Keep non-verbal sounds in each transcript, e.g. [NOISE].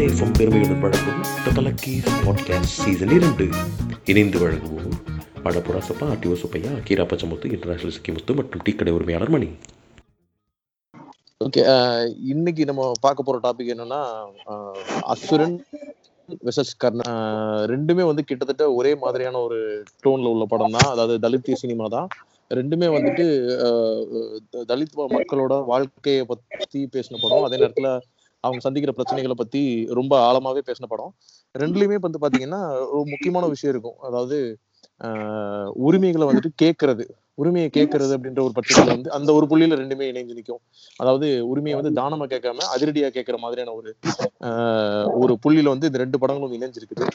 FM பெருமையுடன் வழங்கும் டொட்டலக்கி podcast season இரண்டு. இணைந்து வழங்குவோம் படப்புரா சப்பா ஆர்டிஓ சுப்பையா கீரா பச்சமுத்து இன்டர்நேஷனல் சிக்கிமுத்து மற்றும் டீ கடை உரிமையாளர் மணி. ஓகே இன்னைக்கு நம்ம பார்க்க போற டாபிக் என்னன்னா அசுரன் வெசஸ் கர்ண அஹ், ரெண்டுமே வந்து கிட்டத்தட்ட ஒரே மாதிரியான ஒரு டோன்ல உள்ள படம் தான். அதாவது தலித்திய சினிமா தான். ரெண்டுமே வந்துட்டு தலித் மக்களோட வாழ்க்கையை பத்தி பேசின படம். அதே நேரத்துல அவங்க சந்திக்கிற பிரச்சனைகளை பத்தி ரொம்ப ஆழமாவே பேசின படம். ரெண்டுலயுமே வந்து பாத்தீங்கன்னா ஒரு முக்கியமான விஷயம் இருக்கும். அதாவது உரிமைகளை வந்துட்டு கேட்கறது உரிமையை கேட்கறது அப்படின்ற ஒரு பட்சத்துல வந்து அந்த ஒரு புள்ளியில ரெண்டுமே இணைஞ்சு நிற்கும் அதாவது உரிமையை வந்து தானமா கேட்காம அதிரடியா கேட்கிற மாதிரியான ஒரு ஒரு புள்ளியில வந்து இந்த ரெண்டு படங்களும் இணைஞ்சிருக்குது.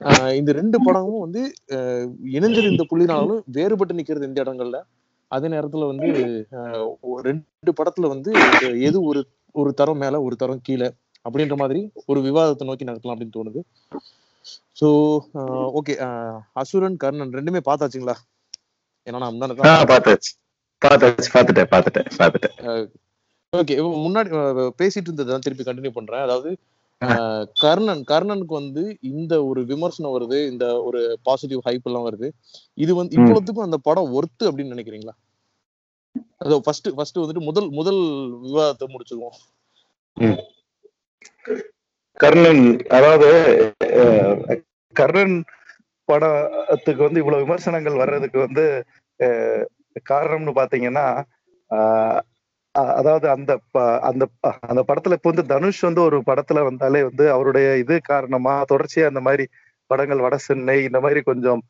ஆஹ் இந்த ரெண்டு படமும் வந்து ஆஹ் இணைஞ்சது இந்த புள்ளினாலும் வேறுபட்டு நிக்கிறது இந்த இடங்கள்ல. அதே நேரத்துல வந்து ஆஹ் ரெண்டு படத்துல வந்து எது ஒரு ஒரு தரம் மேல ஒரு தரம் கீழே அப்படின்ற மாதிரி ஒரு விவாதத்தை நோக்கி நடக்கலாம் அப்படின்னு தோணுது. ஸோ ஓகே அசுரன் கர்ணன் ரெண்டுமே பார்த்தாச்சுங்களா? ஏன்னா நான் முன்னாடி பார்த்தாச்சு. பார்த்தாச்சு பார்த்துட்டேன் பார்த்துட்டேன் பார்த்துட்டேன். ஓகே முன்னாடி பேசிட்டு இருந்ததான் திருப்பி கண்டினியூ பண்றேன். அதாவது கர்ணன் கர்ணனுக்கு வந்து இந்த ஒரு விமர்சனம் வருது இந்த ஒரு பாசிட்டிவ் ஹைப் எல்லாம் வருது. இது வந்து. இவ்வளவுக்கும் அந்த படம் ஒர்த்து அப்படின்னு நினைக்கிறீங்களா? அதோ ஃபர்ஸ்ட் ஃபர்ஸ்ட் வந்துட்டு முதல் முதல் விவாதத்தை முடிச்சுக்குவோம் கர்ணன் அதாவது கர்ணன் படத்துக்கு வந்து இவ்வளவு விமர்சனங்கள் வர்றதுக்கு வந்து காரணம்னு பாத்தீங்கன்னா அதாவது அந்த ப- அந்த அந்த படத்துல இப்ப வந்து தனுஷ் வந்து ஒரு படத்துல வந்தாலே வந்து அவருடைய இது காரணமா தொடர்ச்சியா அந்த மாதிரி படங்கள் வட சென்னை இந்த மாதிரி கொஞ்சம்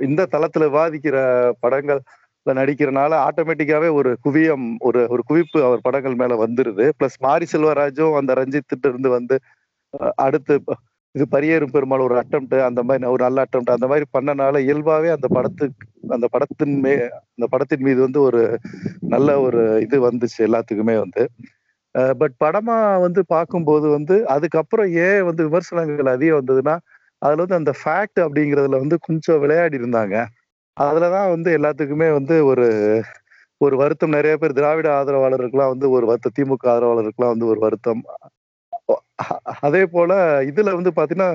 இந்த தளத்துல விவாதிக்கிற படங்கள் நடிக்கிறனால ஆட்டோமேட்டிக்காவே ஒரு குவியம் ஒரு ஒரு குவிப்பு அவர் படங்கள் மேல வந்துருது. பிளஸ் மாரி செல்வராஜும் அந்த ரஞ்சித் இருந்து வந்து அடுத்து இது பரியேறும் பெருமாள் ஒரு அட்டம்ப்ட் அந்த மாதிரி ஒரு நல்ல அட்டம்ப்ட் அந்த மாதிரி பண்ணனால இயல்பாவே அந்த படத்துக்கு அந்த படத்தின் மே அந்த படத்தின் மீது வந்து ஒரு நல்ல ஒரு இது வந்துச்சு எல்லாத்துக்குமே வந்து. பட் படமா வந்து பார்க்கும்போது வந்து அதுக்கப்புறம் ஏன் வந்து விமர்சனங்கள் அதிகம் வந்ததுன்னா அதுல வந்து அந்த ஃபேக்ட் அப்படிங்கறதுல வந்து கொஞ்சம் விளையாடி இருந்தாங்க. அதுலதான் வந்து எல்லாத்துக்குமே வந்து ஒரு ஒரு வருத்தம். நிறைய பேர் திராவிட ஆதரவாளருக்குலாம் வந்து ஒரு வருத்தம். திமுக ஆதரவாளருக்குலாம் வந்து ஒரு வருத்தம். அதே போல இதுல வந்து பாத்தீங்கன்னா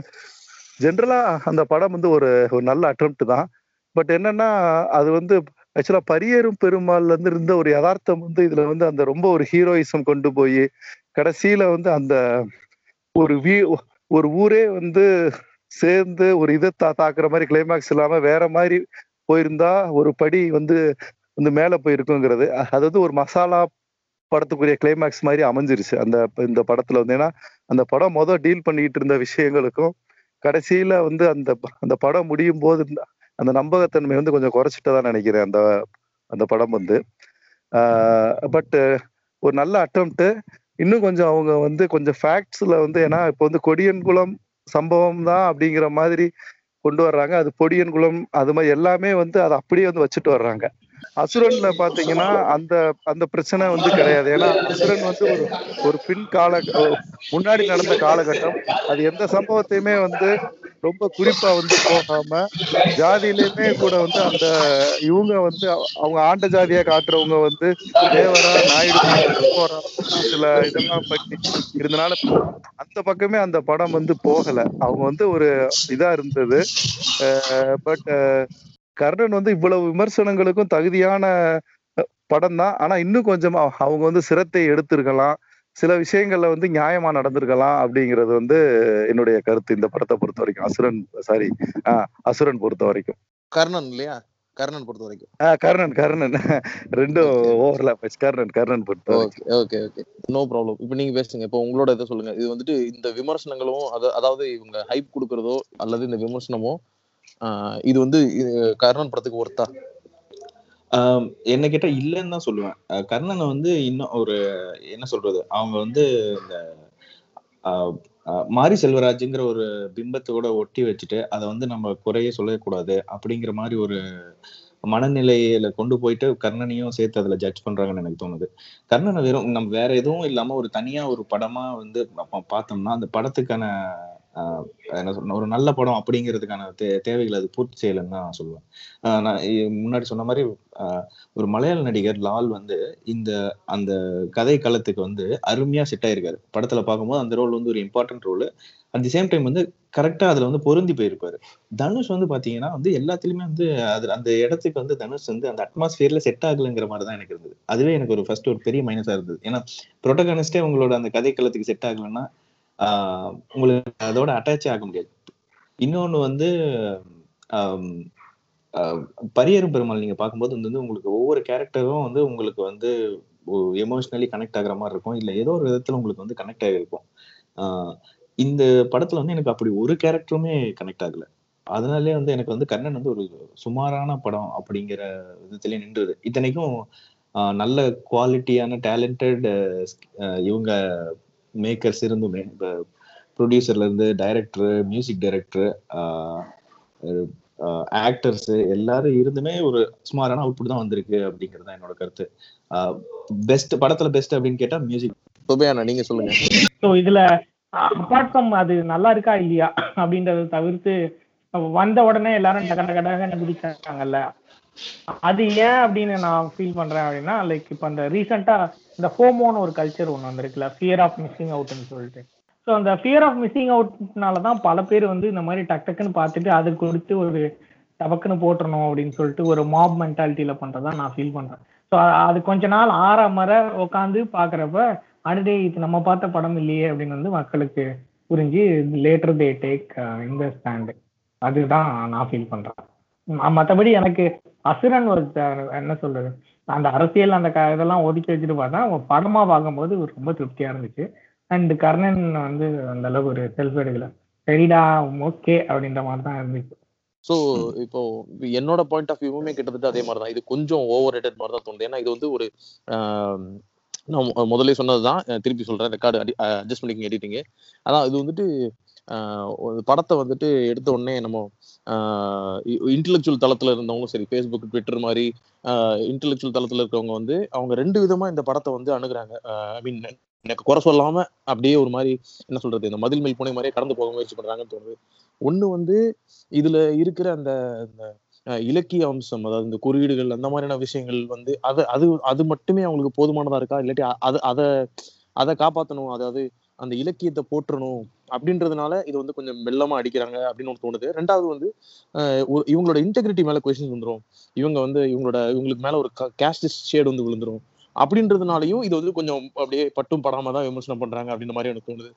ஜென்ரலா அந்த படம் வந்து ஒரு ஒரு நல்ல அட்டம்ப்ட் தான். பட் என்னன்னா அது வந்து ஆக்சுவலா பரியேறும் பெருமாள்ல இருந்து இருந்த ஒரு யதார்த்தம் வந்து இதுல வந்து அந்த ரொம்ப ஒரு ஹீரோயிசம் கொண்டு போய் கடைசியில வந்து அந்த ஒரு வீ ஒரு ஊரே வந்து சேர்ந்து ஒரு இதை தா தாக்குற மாதிரி கிளைமேக்ஸ் இல்லாம வேற மாதிரி போயிருந்தா ஒரு படி வந்து வந்து மேல போயிருக்குங்கிறது. அது வந்து ஒரு மசாலா படத்துக்குரிய கிளைமேக்ஸ் மாதிரி அமைஞ்சிருச்சு. அந்த இந்த படத்துல வந்து. ஏன்னா அந்த படம் மொதல் டீல் பண்ணிக்கிட்டு இருந்த விஷயங்களுக்கும் கடைசியில வந்து அந்த அந்த படம் முடியும் போது அந்த நம்பகத்தன்மை வந்து கொஞ்சம் குறைச்சிட்டதா நினைக்கிறேன் அந்த அந்த படம் வந்து. பட் ஒரு நல்ல அட்டம்ப்ட் இன்னும் கொஞ்சம் அவங்க வந்து கொஞ்சம் ஃபேக்ட்ஸ்ல வந்து ஏன்னா இப்போ வந்து கொடியன்குளம் சம்பவம் தான் அப்படிங்கிற மாதிரி கொண்டு வர்றாங்க. அது பொடியன்குளம் அது மாதிரி எல்லாமே வந்து அதை அப்படியே வந்து வச்சுட்டு வர்றாங்க. அசுரன்ல பாத்தீங்கன்னா அந்த அந்த பிரச்சனை வந்து கிடையாது. ஏன்னா அசுரன் வந்து ஒரு ஒரு பின் கால முன்னாடி நடந்த காலகட்டம். அது எந்த சம்பவத்தையுமே வந்து ரொம்ப குறிப்பா வந்து போகாம ஜாதியிலுமே கூட வந்து அந்த இவங்க வந்து அவங்க ஆண்ட ஜாதியா காட்டுறவங்க வந்து தேவரா நாயுடு போறா சில இதெல்லாம் பண்ணி இருந்தனால அந்த பக்கமே அந்த படம் வந்து போகல. அவங்க வந்து ஒரு இதா இருந்தது. பட் கர்ணன் வந்து இவ்வளவு விமர்சனங்களுக்கும் தகுதியான படம் தான் ஆனா இன்னும் கொஞ்சம் அவ- அவங்க வந்து சிரத்தை எடுத்திருக்கலாம். சில விஷயங்கள்ல வந்து நியாயமா நடந்திருக்கலாம் அப்படிங்கிறது வந்து என்னுடைய கருத்து இந்த படத்தை பொறுத்த வரைக்கும். அசுரன் சாரி அசுரன் பொறுத்த வரைக்கும். கர்ணன் இல்லையா? கர்ணன் பொறுத்த வரைக்கும். ஆஹ் கர்ணன் கர்ணன். ரெண்டும் ஓவர்லாப் கர்ணன் கர்ணன் பொறுத்த okay okay okay no problem இப்போ நீங்க பேசுங்க. இப்போ உங்களோட இதை சொல்லுங்க. இது வந்துட்டு இந்த விமர்சனங்களும் அத- அதாவது இவங்க ஹைப் கொடுக்கறதோ அல்லது இந்த விமர்சனமோ இது வந்து இது கர்ணன் படத்துக்கு ஒர்த்தா ஆஹ் என்ன கேட்டா இல்லைன்னு தான் சொல்லுவேன். கர்ணனை வந்து இன்னும் ஒரு என்ன சொல்றது அவங்க வந்து இந்த மாரி செல்வராஜுங்கிற ஒரு பிம்பத்தோட ஒட்டி வச்சுட்டு அதை வந்து நம்ம குறைய சொல்லக்கூடாது அப்படிங்கிற மாதிரி ஒரு மனநிலையில கொண்டு போயிட்டு கர்ணனையும் சேர்த்து அதுல ஜட்ஜ் பண்றாங்கன்னு எனக்கு தோணுது. கர்ணனை வெறும் நம்ம வேற எதுவும் இல்லாம ஒரு தனியா ஒரு படமா வந்து பார்த்தோம்னா அந்த படத்துக்கான என்ன ஒரு நல்ல படம் அப்படிங்கிறதுக்கான தே தேவைகளை அது பூர்த்தி செய்யலைன்னு தான் நான் சொல்லுவேன். ஆஹ் நான் முன்னாடி சொன்ன மாதிரி ஒரு மலையாள நடிகர் லால் வந்து இந்த அந்த கதை களத்துக்கு வந்து அருமையா செட் ஆயிருக்காரு. படத்துல பார்க்கும்போது அந்த ரோல் வந்து ஒரு important role at the same time வந்து கரெக்டா அதுல வந்து பொருந்தி போயிருப்பாரு. தனுஷ் வந்து பாத்தீங்கன்னா வந்து எல்லாத்துலயுமே வந்து அது அந்த இடத்துக்கு வந்து தனுஷ் வந்து அந்த அட்மாஸ்பியர்ல செட் ஆகலைங்கிற மாதிரி தான் எனக்கு இருந்தது. அதுவே எனக்கு ஒரு ஃபர்ஸ்ட் ஒரு பெரிய மைனஸா இருந்தது. ஏன்னா ப்ரொட்டகானிஸ்டே உங்களோட அந்த கதை களத்துக்கு செட் ஆகலைன்னா உங்களுக்கு அதோட அட்டாச் ஆக முடியாது. இன்னொன்னு வந்து ஆஹ் பரியரும் பெருமாள் நீங்க பார்க்கும்போது வந்து உங்களுக்கு ஒவ்வொரு கேரக்டரும் வந்து உங்களுக்கு வந்து எமோஷனலி கனெக்ட் ஆகுற மாதிரி இருக்கும். இல்ல ஏதோ ஒரு விதத்துல உங்களுக்கு வந்து கனெக்ட் ஆகிருக்கும் ஆஹ் இந்த படத்துல வந்து எனக்கு அப்படி ஒரு கேரக்டருமே கனெக்ட் ஆகல. அதனாலே வந்து எனக்கு வந்து கண்ணன் வந்து ஒரு சுமாரான படம் அப்படிங்கிற விதத்திலே நின்றுது. இத்தனைக்கும் நல்ல குவாலிட்டியான டேலண்டட் இவங்க மேக்கர்ஸ் இருந்துமே. இப்போ ப்ரொடியூசர்ல இருந்து டைரக்டர் மியூசிக் டைரக்டர் ஆக்டர்ஸ் எல்லாரும் இருந்துமே ஒரு சுமாரான அவுட்புட் தான் வந்திருக்கு அப்படிங்கிறது தான் என்னோட கருத்து. பெஸ்ட் படத்துல பெஸ்ட் அப்படின்னு கேட்டா மியூசிக் சுபையானா நீங்க சொல்லுங்க. ஸோ இதுல அப்பார்ட் ஃப்ரம் அது நல்லா இருக்கா இல்லையா அப்படின்றத தவிர்த்து வந்த உடனே எல்லாரும் டக டக அது ஏன் அப்படின்னு நான் ஃபீல் பண்றேன் அப்படின்னா லைக் இப்போ அந்த ரீசெண்டா இந்த ஃபோமோன்னு ஒரு கல்ச்சர் ஒன்று வந்திருக்குல்ல ஃபியர் ஆஃப் மிஸ்ஸிங் அவுட்னு சொல்லிட்டு. ஸோ அந்த ஃபியர் ஆஃப் மிஸ்ஸிங் அவுட்னால தான் பல பேர் வந்து இந்த மாதிரி டக் டக்குன்னு பார்த்துட்டு அது கொடுத்து ஒரு டபக்குன்னு போட்டுறணும் அப்படின்னு சொல்லிட்டு ஒரு மாப் மென்டாலிட்டியில் பண்றதா நான் ஃபீல் பண்றேன். ஸோ அது கொஞ்ச நாள் ஆற மர உட்காந்து பாக்குறப்ப அடுத்தே இது நம்ம பார்த்த படம் இல்லையே அப்படின்னு வந்து மக்களுக்கு புரிஞ்சு லேட்டர் தே டேக் இந்த ஸ்டாண்டு அதுதான் நான் ஃபீல் பண்றேன். மற்றபடி மத்தபடி எனக்கு அசுரன் ஒரு என்ன சொல்றது? அந்த அரசியல் அந்த க- இதெல்லாம் ஒதுக்கி வச்சுட்டு பார்த்தா அவங்க படமா பார்க்கும்போது ரொம்ப திருப்தியா இருந்துச்சு. அண்ட் கர்ணன் வந்து அந்த அளவுக்கு ஒரு செல்ஃப் எடுக்கல. சரிடா ஓகே அப்படின்ற மாதிரி தான் இருந்துச்சு. ஸோ இப்போ என்னோட பாயிண்ட் ஆஃப் வியூவுமே கிட்டத்தட்ட அதே மாதிரி தான் இது கொஞ்சம் ஓவர் ரேட்டட் மாதிரி தான் தோணுது. ஏன்னா இது வந்து ஒரு நான் முதல்ல சொன்னதுதான். அஹ் திருப்பி சொல்றேன். ரெக்கார்டு அடி அட்ஜஸ்ட் பண்ணிக்கிங்க எடிட்டிங்கு அதான் இது வந்துட்டு ஒரு படத்தை வந்துட்டு எடுத்த உடனே நம்ம இன்டலெக்சுவல் தளத்துல இருந்தவங்களும் சரி ஃபேஸ்புக் ட்விட்டர் மாதிரி இன்டெலெக்சுவல் தளத்துல இருக்கவங்க வந்து அவங்க ரெண்டு விதமா இந்த படத்தை வந்து அணுகுறாங்க. ஐ மீன் எனக்கு குறை சொல்லாம அப்படியே ஒரு மாதிரி என்ன சொல்றது இந்த மதில் மேல் புனை மாதிரியே கடந்து போக முயற்சி பண்றாங்கன்னு தோணுது. ஒண்ணு வந்து இதுல இருக்கிற அந்த அந்த இலக்கிய அம்சம் அதாவது இந்த குறியீடுகள் அந்த மாதிரியான விஷயங்கள் வந்து அது அது அது மட்டுமே அவங்களுக்கு போதுமானதா இருக்கா? இல்லாட்டி அது அதை அதை காப்பாத்தணும் அதாவது அந்த இலக்கியத்தை போற்றணும் அப்படின்றதுனால இது வந்து கொஞ்சம் மெல்லமா அடிக்கிறாங்க அப்படின்னு ஒன்று தோணுது. ரெண்டாவது வந்து ஒரு- இவங்களோட இன்டெகிரிட்டி மேல கொஸ்டின் வந்துரும். இவங்க வந்து இவங்களோட இவங்களுக்கு மேல ஒரு கேஸ்ட் ஷேடு வந்து விழுந்துரும். அப்படின்றதுனாலயும் இது வந்து கொஞ்சம் அப்படியே பட்டும் படாம தான் விமர்சனம் பண்றாங்க அப்படின்ற மாதிரி எனக்கு தோணுது.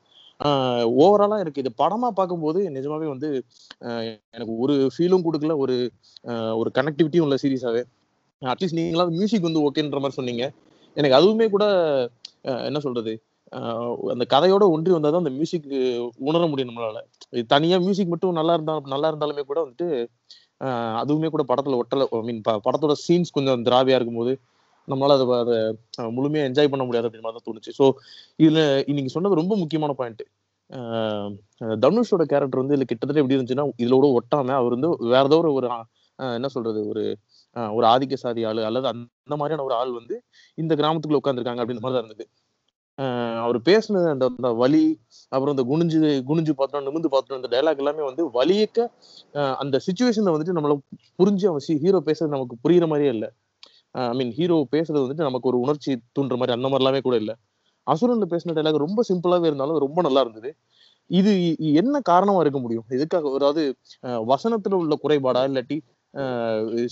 ஓவராலா எனக்கு இது படமா பார்க்கும்போது நிஜமாவே வந்து எனக்கு ஒரு ஃபீலும் கொடுக்கல. ஒரு ஒரு கனெக்டிவிட்டியும் உள்ள சீரியஸாவே அட்லீஸ்ட் நீங்களாவது மியூசிக் வந்து ஓகேன்ற மாதிரி சொன்னீங்க. எனக்கு அதுவுமே கூட என்ன சொல்றது? அந்த கதையோட ஒன்றி வந்தாதான் தான் அந்த மியூசிக் உணர முடியும் நம்மளால. இது தனியா மியூசிக் மட்டும் நல்லா இருந்தால் நல்லா இருந்தாலுமே கூட வந்துட்டு ஆஹ் அதுவுமே கூட படத்துல ஒட்டலை ஐ மீன் படத்தோட சீன்ஸ் கொஞ்சம் திராவியா இருக்கும்போது நம்மளால அதை அதை முழுமையாக முழுமையா என்ஜாய் பண்ண முடியாது அப்படின்னு மாதிரி தான் தோணுச்சு. ஸோ இதுல இன்னைக்கு சொன்னது ரொம்ப முக்கியமான பாயிண்ட் தனுஷோட கேரக்டர் வந்து இதுல கிட்டத்தட்ட எப்படி இருந்துச்சுன்னா இதுல கூட ஒட்டாம அவர் வந்து வேற ஏதோ ஒரு என்ன சொல்றது ஒரு ஒரு ஆதிக்க சாதி ஆளு அல்லது அந்த மாதிரியான ஒரு ஆள் வந்து இந்த கிராமத்துக்குள்ள உட்காந்துருக்காங்க அப்படின்ற மாதிரி தான் இருந்தது. அவர் பேசுன அந்த அந்த வலி அப்புறம் இந்த குனிஞ்சு குனிஞ்சு பார்த்தோம் நிமிந்து பார்த்தோம் இந்த டைலாக் எல்லாமே வந்து வலியக்க அந்த சுச்சுவேஷனை வந்துட்டு நம்மள புரிஞ்சு அவன் ஹீரோ பேசுறது நமக்கு புரியுற மாதிரியே இல்லை. ஐ மீன் ஹீரோ பேசுறது வந்துட்டு நமக்கு ஒரு உணர்ச்சி தூண்டுற மாதிரி அந்த மாதிரி எல்லாமே கூட இல்லை. அசுரன்ல பேசின டைலாக் ரொம்ப சிம்பிளாவே இருந்தாலும் ரொம்ப நல்லா இருந்தது. இது என்ன காரணமா இருக்க முடியும்? எதுக்காக அதாவது வசனத்துல உள்ள குறைபாடா இல்லாட்டி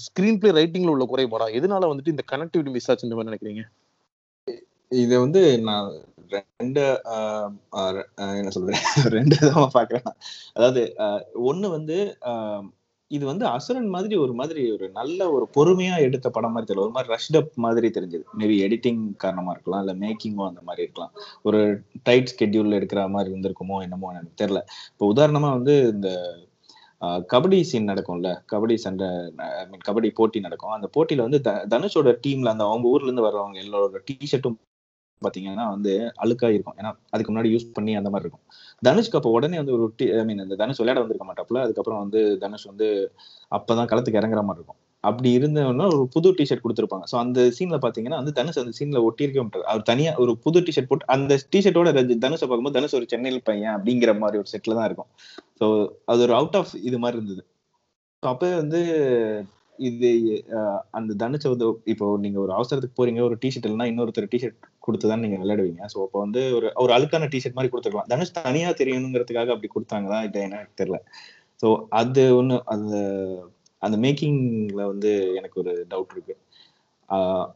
ஸ்கிரீன் பிளே ரைட்டிங்ல உள்ள குறைபாடா? எதனால வந்துட்டு இந்த கனெக்டிவிட்டி மிஸ் ஆச்சுன்னு மாதிரி நினைக்கிறீங்க? இது வந்து நான் ரெண்டு என்ன சொல்றது? [LAUGHS] ரெண்டு விதமா பாக்குறேன் அதாவது ஆஹ் ஒண்ணு வந்து ஆஹ் இது வந்து அசுரன் மாதிரி ஒரு மாதிரி ஒரு நல்ல ஒரு பொறுமையா எடுத்த படம் மாதிரி தெரியல. ஒரு மாதிரி ரஷ்ட் அப் மாதிரி தெரிஞ்சது. மேபி எடிட்டிங் காரணமா இருக்கலாம் இல்ல மேக்கிங்கும் அந்த மாதிரி இருக்கலாம். ஒரு டைட் ஸ்கெட்யூல்ல எடுக்கிற மாதிரி இருந்திருக்குமோ என்னமோ எனக்கு தெரியல. இப்போ உதாரணமா வந்து இந்த ஆஹ் கபடி சீன் நடக்கும்ல. கபடி சண்டை ஐ மீன் கபடி போட்டி நடக்கும். அந்த போட்டியில வந்து த- தனுஷோட டீம்ல அந்த அவங்க ஊர்ல இருந்து வர்றவங்க டி டிஷர்ட்டும் பாத்தீங்கன்னா வந்து அழுக்கா இருக்கும். ஏன்னா அதுக்கு முன்னாடி யூஸ் பண்ணி அந்த மாதிரி இருக்கும். தனுஷ்க்கு அப்போ உடனே வந்து ஒரு ஐ மீன் இந்த தனுஷ் விளையாட வந்திருக்க மாட்டாப்புல. அதுக்கப்புறம் வந்து தனுஷ் வந்து அப்பதான் களத்துக்கு இறங்குற மாதிரி இருக்கும். அப்படி இருந்தவனா ஒரு புது டிஷர்ட் கொடுத்துருப்பாங்க. ஸோ அந்த சீன்ல பாத்தீங்கன்னா வந்து தனுஷ் அந்த சீன்ல ஒட்டியிருக்க மாட்டார். அவர் தனியா ஒரு புது டிஷர்ட் போட்டு அந்த டிஷர்ட்டோட தனுஷை பார்க்கும்போது தனுஷ் ஒரு சென்னையில் பையன் அப்படிங்கிற மாதிரி ஒரு செட்ல தான் இருக்கும். ஸோ அது ஒரு அவுட் ஆஃப் இது மாதிரி இருந்தது. ஸோ அப்போ வந்து இது அந்த தனுஷை வந்து இப்போ நீங்க ஒரு அவசரத்துக்கு போறீங்க ஒரு டிஷர்ட் இல்லைன்னா இன்னொருத்தர் டிஷர்ட் கொடுத்து தான் நீங்க விளையாடுவீங்க. ஸோ அப்போ வந்து ஒரு ஒரு அழுக்கான டிஷர்ட் மாதிரி கொடுத்துருக்கலாம். தனுஷ் தனியா தெரியணுங்கிறதுக்காக அப்படி கொடுத்தாங்களா? இல்லை எனக்கு தெரியல. ஸோ அது ஒன்று அந்த அந்த மேக்கிங்ல வந்து எனக்கு ஒரு டவுட் இருக்கு.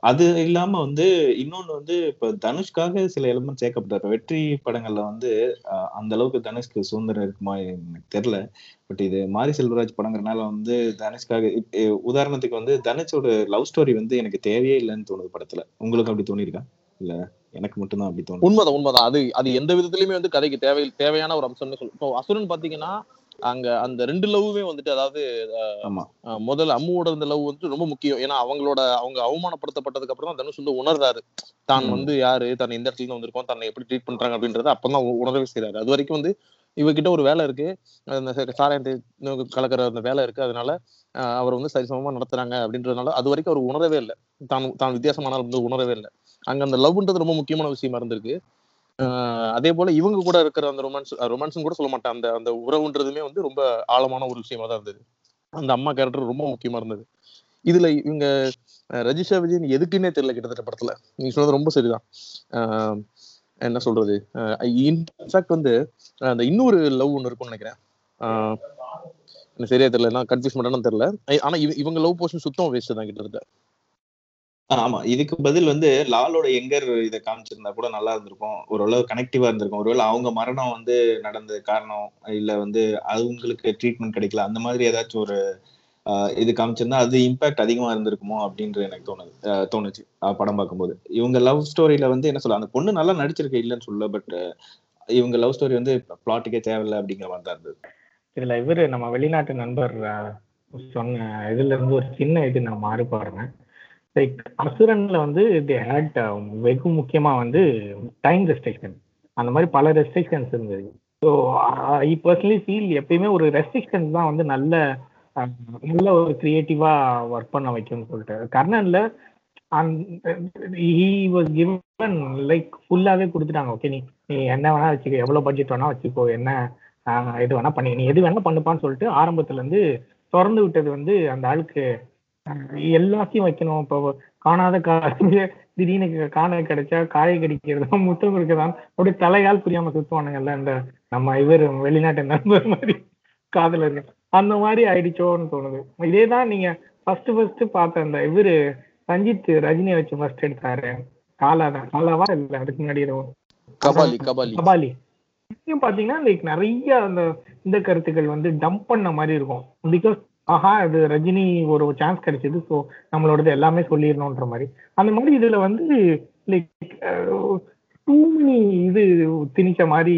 அது இல்லாம வந்து இன்னொன்னு வந்து இப்ப தனுஷ்காக சில எலிமெண்ட் சேர்க்கப்பட்டார் இப்ப வெற்றி படங்கள்ல வந்து அந்த அளவுக்கு தனுஷ்க்கு சுதந்திரம் இருக்குமா எனக்கு தெரியல. பட் இது மாரி செல்வராஜ் படங்கிறனால வந்து தனுஷ்காக உதாரணத்துக்கு வந்து தனுஷோட லவ் ஸ்டோரி வந்து எனக்கு தேவையே இல்லைன்னு தோணுது படத்துல. உங்களுக்கு அப்படி தோணிருக்கா இல்ல எனக்கு மட்டும்தான் அப்படி தோணுது. உண்மைதான் உண்மைதான். அது அது எந்த விதத்திலயுமே வந்து கதைக்கு தேவை தேவையான ஒரு அம்சம்னு சொல்லு. இப்போ அசுரன் பாத்தீங்கன்னா அங்க அந்த ரெண்டு லவ்வுமே வந்துட்டு அதாவது முதல்ல அம்முவோட இருந்த லவ் வந்து ரொம்ப முக்கியம். ஏன்னா அவங்களோட அவங்க அவமானப்படுத்தப்பட்டதுக்கு அப்புறம் தான் தனுஷ் வந்து உணர்றாரு. தான். வந்து யாரு? தன்னை இந்த இடத்துல வந்திருக்கோம். தன்னை எப்படி ட்ரீட் பண்றாங்க அப்படின்றத அப்பதான் உணரவே செய்றாரு. அது வரைக்கும் வந்து இவகிட்ட ஒரு வேலை இருக்கு. அந்த சாராயத்தை கலக்கிற அந்த வேலை இருக்கு. அதனால அஹ், அவர் வந்து சரிசமமா நடத்துறாங்க அப்படின்றதுனால அது வரைக்கும் அவர் உணரவே இல்லை. தான் தான் வித்தியாசமானால் வந்து உணரவே இல்லை. அங்க அந்த லவ்ன்றது ரொம்ப முக்கியமான விஷயமா இருந்திருக்கு. அதே போல இவங்க கூட இருக்கிற அந்த ரொமான்ஸ் ரொமான்ஸ் கூட சொல்ல மாட்டேன். அந்த அந்த உறவுன்றதுமே வந்து ரொம்ப ஆழமான ஒரு விஷயமா தான் இருந்தது. அந்த அம்மா கேரக்டர் ரொம்ப முக்கியமா இருந்தது. இதுல இவங்க ரஜிஷா விஜயன் எதுக்குன்னே தெரியல கிட்டத்தட்ட படத்துல. நீங்க சொன்னது ரொம்ப சரிதான். ஆஹ் என்ன சொல்றது? இன்ஃபேக்ட் வந்து அந்த இன்னொரு லவ் ஒன்று இருக்கும்னு நினைக்கிறேன். ஆஹ் எனக்கு சரியா தெரியல. நான் கன்ஃபியூஸ் பண்ணேன்னு தெரியல. ஆனா இவங்க லவ் போர்ஷன் சுத்தம் வேஸ்ட் தான் கிட்டத்தட்ட. ஆமா. இதுக்கு பதில் வந்து லாலோட எங்கர் இதை காமிச்சிருந்தா கூட நல்லா இருந்திருக்கும். ஓரளவு கனெக்டிவா இருந்திருக்கும். ஒருவேளை அவங்க மரணம் வந்து நடந்த காரணம் இல்ல வந்து அவங்களுக்கு ட்ரீட்மெண்ட் கிடைக்கல அந்த மாதிரி ஏதாச்சும் ஒரு இது காமிச்சிருந்தா அது இம்பாக்ட் அதிகமா இருந்திருக்குமோ அப்படின்ற எனக்கு தோணுது. தோணுச்சு படம் பார்க்கும்போது. இவங்க லவ் ஸ்டோரியில வந்து என்ன சொல்ல அந்த பொண்ணு நல்லா நடிச்சிருக்கு இல்லைன்னு சொல்ல பட் இவங்க லவ் ஸ்டோரி வந்து பிளாட்டுக்கே தேவையில்லை அப்படிங்கிற மாதிரி தான் இருந்தது. இதுல இவரு நம்ம வெளிநாட்டு நண்பர் சொன்ன இதுல இருந்து ஒரு சின்ன இது நான் மாறுபாடுறேன் லைக் அசுரன்ல வந்து தி ஹேட் uh, வெகு முக்கியமா வந்து டைம் ரெஸ்ட்ரிக்ஷன் அந்த மாதிரி பல ரெஸ்ட்ரிக்ஷன்ஸ் இருந்தது. ஸோ ஐ பர்சனலி ஃபீல் எப்பயுமே ஒரு ரெஸ்ட்ரிக்ஷன்ஸ் தான் வந்து நல்ல uh, நல்ல ஒரு கிரியேட்டிவா ஒர்க் பண்ண வைக்கும்னு சொல்லிட்டு. கர்ணன்ல ஹீ வாஸ் கிவன் லைக் ஃபுல்லாவே கொடுத்துட்டாங்க. ஓகே நீ நீ என்ன வேணா வச்சுக்கோ எவ்வளோ பட்ஜெட் வேணா வச்சுக்கோ என்ன uh, எது வேணா பண்ணி நீ எது வேணா பண்ணுப்பான்னு சொல்லிட்டு ஆரம்பத்துல இருந்து திறந்து விட்டது வந்து அந்த ஆளுக்கு எல்லாத்தையும் வைக்கணும். இப்போ காணாத காசு திடீர்னு காண கிடைச்சா காய கடிக்கிறதா முத்தம் கொடுக்கதான் அப்படியே தலையால் புரியாம சுத்துவானுங்கல்ல இந்த நம்ம இவர் வெளிநாட்டு நண்பர் மாதிரி காதலர்கள் அந்த மாதிரி ஆயிடுச்சோன்னு தோணுது. இதே தான் நீங்க ஃபர்ஸ்ட் ஃபர்ஸ்ட் பார்த்த அந்த இவரு ரஞ்சித் ரஜினியை வச்சு ஃபர்ஸ்ட் எடுத்தாரு. காலா தான். காலாவா இல்ல? அதுக்கு முன்னாடி கபாலி கபாலி. கபாலி. பாத்தீங்கன்னா லைக் நிறைய அந்த இந்த கருத்துக்கள் வந்து டம்ப் பண்ண மாதிரி இருக்கும். பிகாஸ் ஆஹா இது ரஜினி ஒரு சான்ஸ் கிடைச்சது ஸோ நம்மளோடது எல்லாமே சொல்லிடணுன்ற மாதிரி. அந்த மாதிரி இதுல வந்து லைக் டூ இது திணிச்ச மாதிரி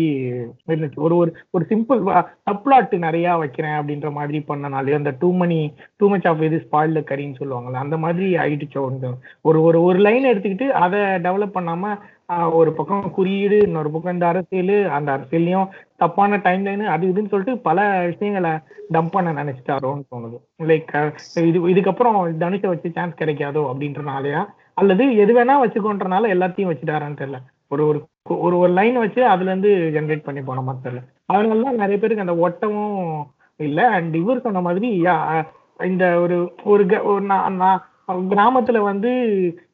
இருந்துச்சு. ஒரு ஒரு ஒரு சிம்பிள் சப்ளாட் நிறைய வைக்கிறேன் அப்படின்ற மாதிரி பண்ணனாலே அந்த too many too much of இது ஸ்பாயில் கறின்னு சொல்லுவாங்கல்ல அந்த மாதிரி ஆயிடுச்சோ இந்த ஒரு ஒரு ஒரு லைன் எடுத்துக்கிட்டு அதை டெவலப் பண்ணாம ஆஹ் ஒரு பக்கம் குறியீடு இன்னொரு பக்கம் இந்த அரசியல் அந்த அரசியல்லையும் தப்பான டைம் லைன் அது இதுன்னு சொல்லிட்டு பல விஷயங்களை டம்ப் பண்ண நினைச்சிட்டாரோன்னு தோணுது. லைக் இது இதுக்கப்புறம் தனுஷை வச்சு சான்ஸ் கிடைக்காதோ அப்படின்றனாலயா? அல்லது எது வேணா வச்சுக்கோன்றனால எல்லாத்தையும் வச்சுட்டாரான்னு தெரியல. ஒரு ஒரு ஒரு ஒரு லைன் வச்சு அதுல இருந்து ஜென்ரேட் பண்ணி போன மாதிரி அதனால தான் நிறைய பேருக்கு அந்த ஒட்டமும் இல்லை. அண்ட் இவர் சொன்ன மாதிரி யா- இந்த ஒரு ஒரு க- ஒரு கிராமத்துல வந்து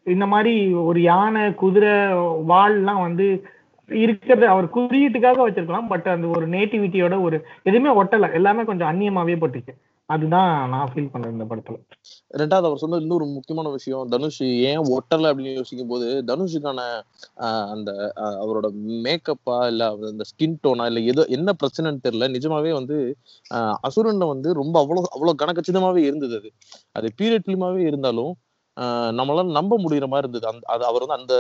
இந்த மாதிரி ஒரு யானை குதிரை வாள்லாம் வந்து இருக்கிறது அவர் குறியீட்டுக்காக வச்சிருக்கலாம். பட் அந்த ஒரு நேட்டிவிட்டியோட ஒரு எதுவுமே ஒட்டலை. எல்லாமே கொஞ்சம் அந்நியமாவே போட்டுச்சு. அதுதான் நான் ஃபீல் பண்றேன் இந்த படத்துல. ரெண்டாவது அவர் சொன்னது இன்னொரு முக்கியமான விஷயம். தனுஷ் ஏன் ஒட்டல அப்படின்னு யோசிக்கும் போது தனுஷுக்கான ஆஹ், அந்த அவரோட மேக்கப்பா இல்ல அந்த ஸ்கின் டோனா இல்ல ஏதோ என்ன பிரச்சனைன்னு தெரியல. நிஜமாவே வந்து ஆஹ், அசுரன்ல வந்து ரொம்ப அவ்வளவு அவ்வளவு கனகச்சிதமாவே இருந்தது அது. அது பீரியட் இருந்தாலும் நம்மளால நம்ப முடியுற மாதிரி இருந்தது. அந்த அது அவர் வந்து அந்த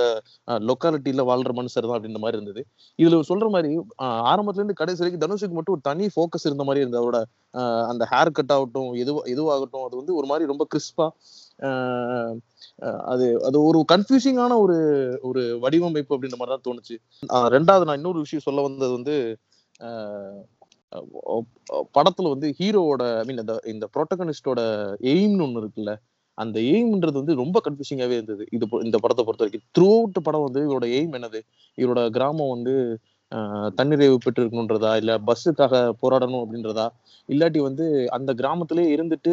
லொக்காலிட்டியில வாழ்ற மனுஷர் தான் அப்படின்ற மாதிரி இருந்தது. இதுல சொல்ற மாதிரி ஆரம்பத்துல இருந்து கடைசி வரைக்கும் தனுஷுக்கு மட்டும் ஒரு தனி ஃபோக்கஸ் இருந்த மாதிரி இருந்தது. அவரோட அந்த ஹேர் கட் ஆகட்டும் எது எதுவாகட்டும் அது வந்து ஒரு மாதிரி ரொம்ப கிறிஸ்பா அது அது ஒரு கன்ஃபியூசிங்கான ஒரு ஒரு வடிவமைப்பு அப்படின்ற மாதிரி தான் தோணுச்சு. ஆஹ் ரெண்டாவது நான் இன்னொரு விஷயம் சொல்ல வந்தது வந்து ஆஹ் படத்துல வந்து ஹீரோவோட ஐ மீன் இந்த இந்த ப்ரோட்டகனிஸ்டோட எய்ம்னு ஒன்று இருக்குல்ல அந்த எய்ம்ன்றது வந்து ரொம்ப கன்ஃபியூசிங்காவே இருந்தது. இது இந்த படத்தை பொறுத்த வரைக்கும். த்ரூ அவுட் படம் வந்து இவரோட எய்ம் என்னது? இவரோட கிராமம் வந்து ஆஹ், தன்னிறைவு பெற்று இருக்கணுன்றதா இல்ல பஸ்ஸுக்காக போராடணும் அப்படின்றதா? இல்லாட்டி வந்து அந்த கிராமத்திலே இருந்துட்டு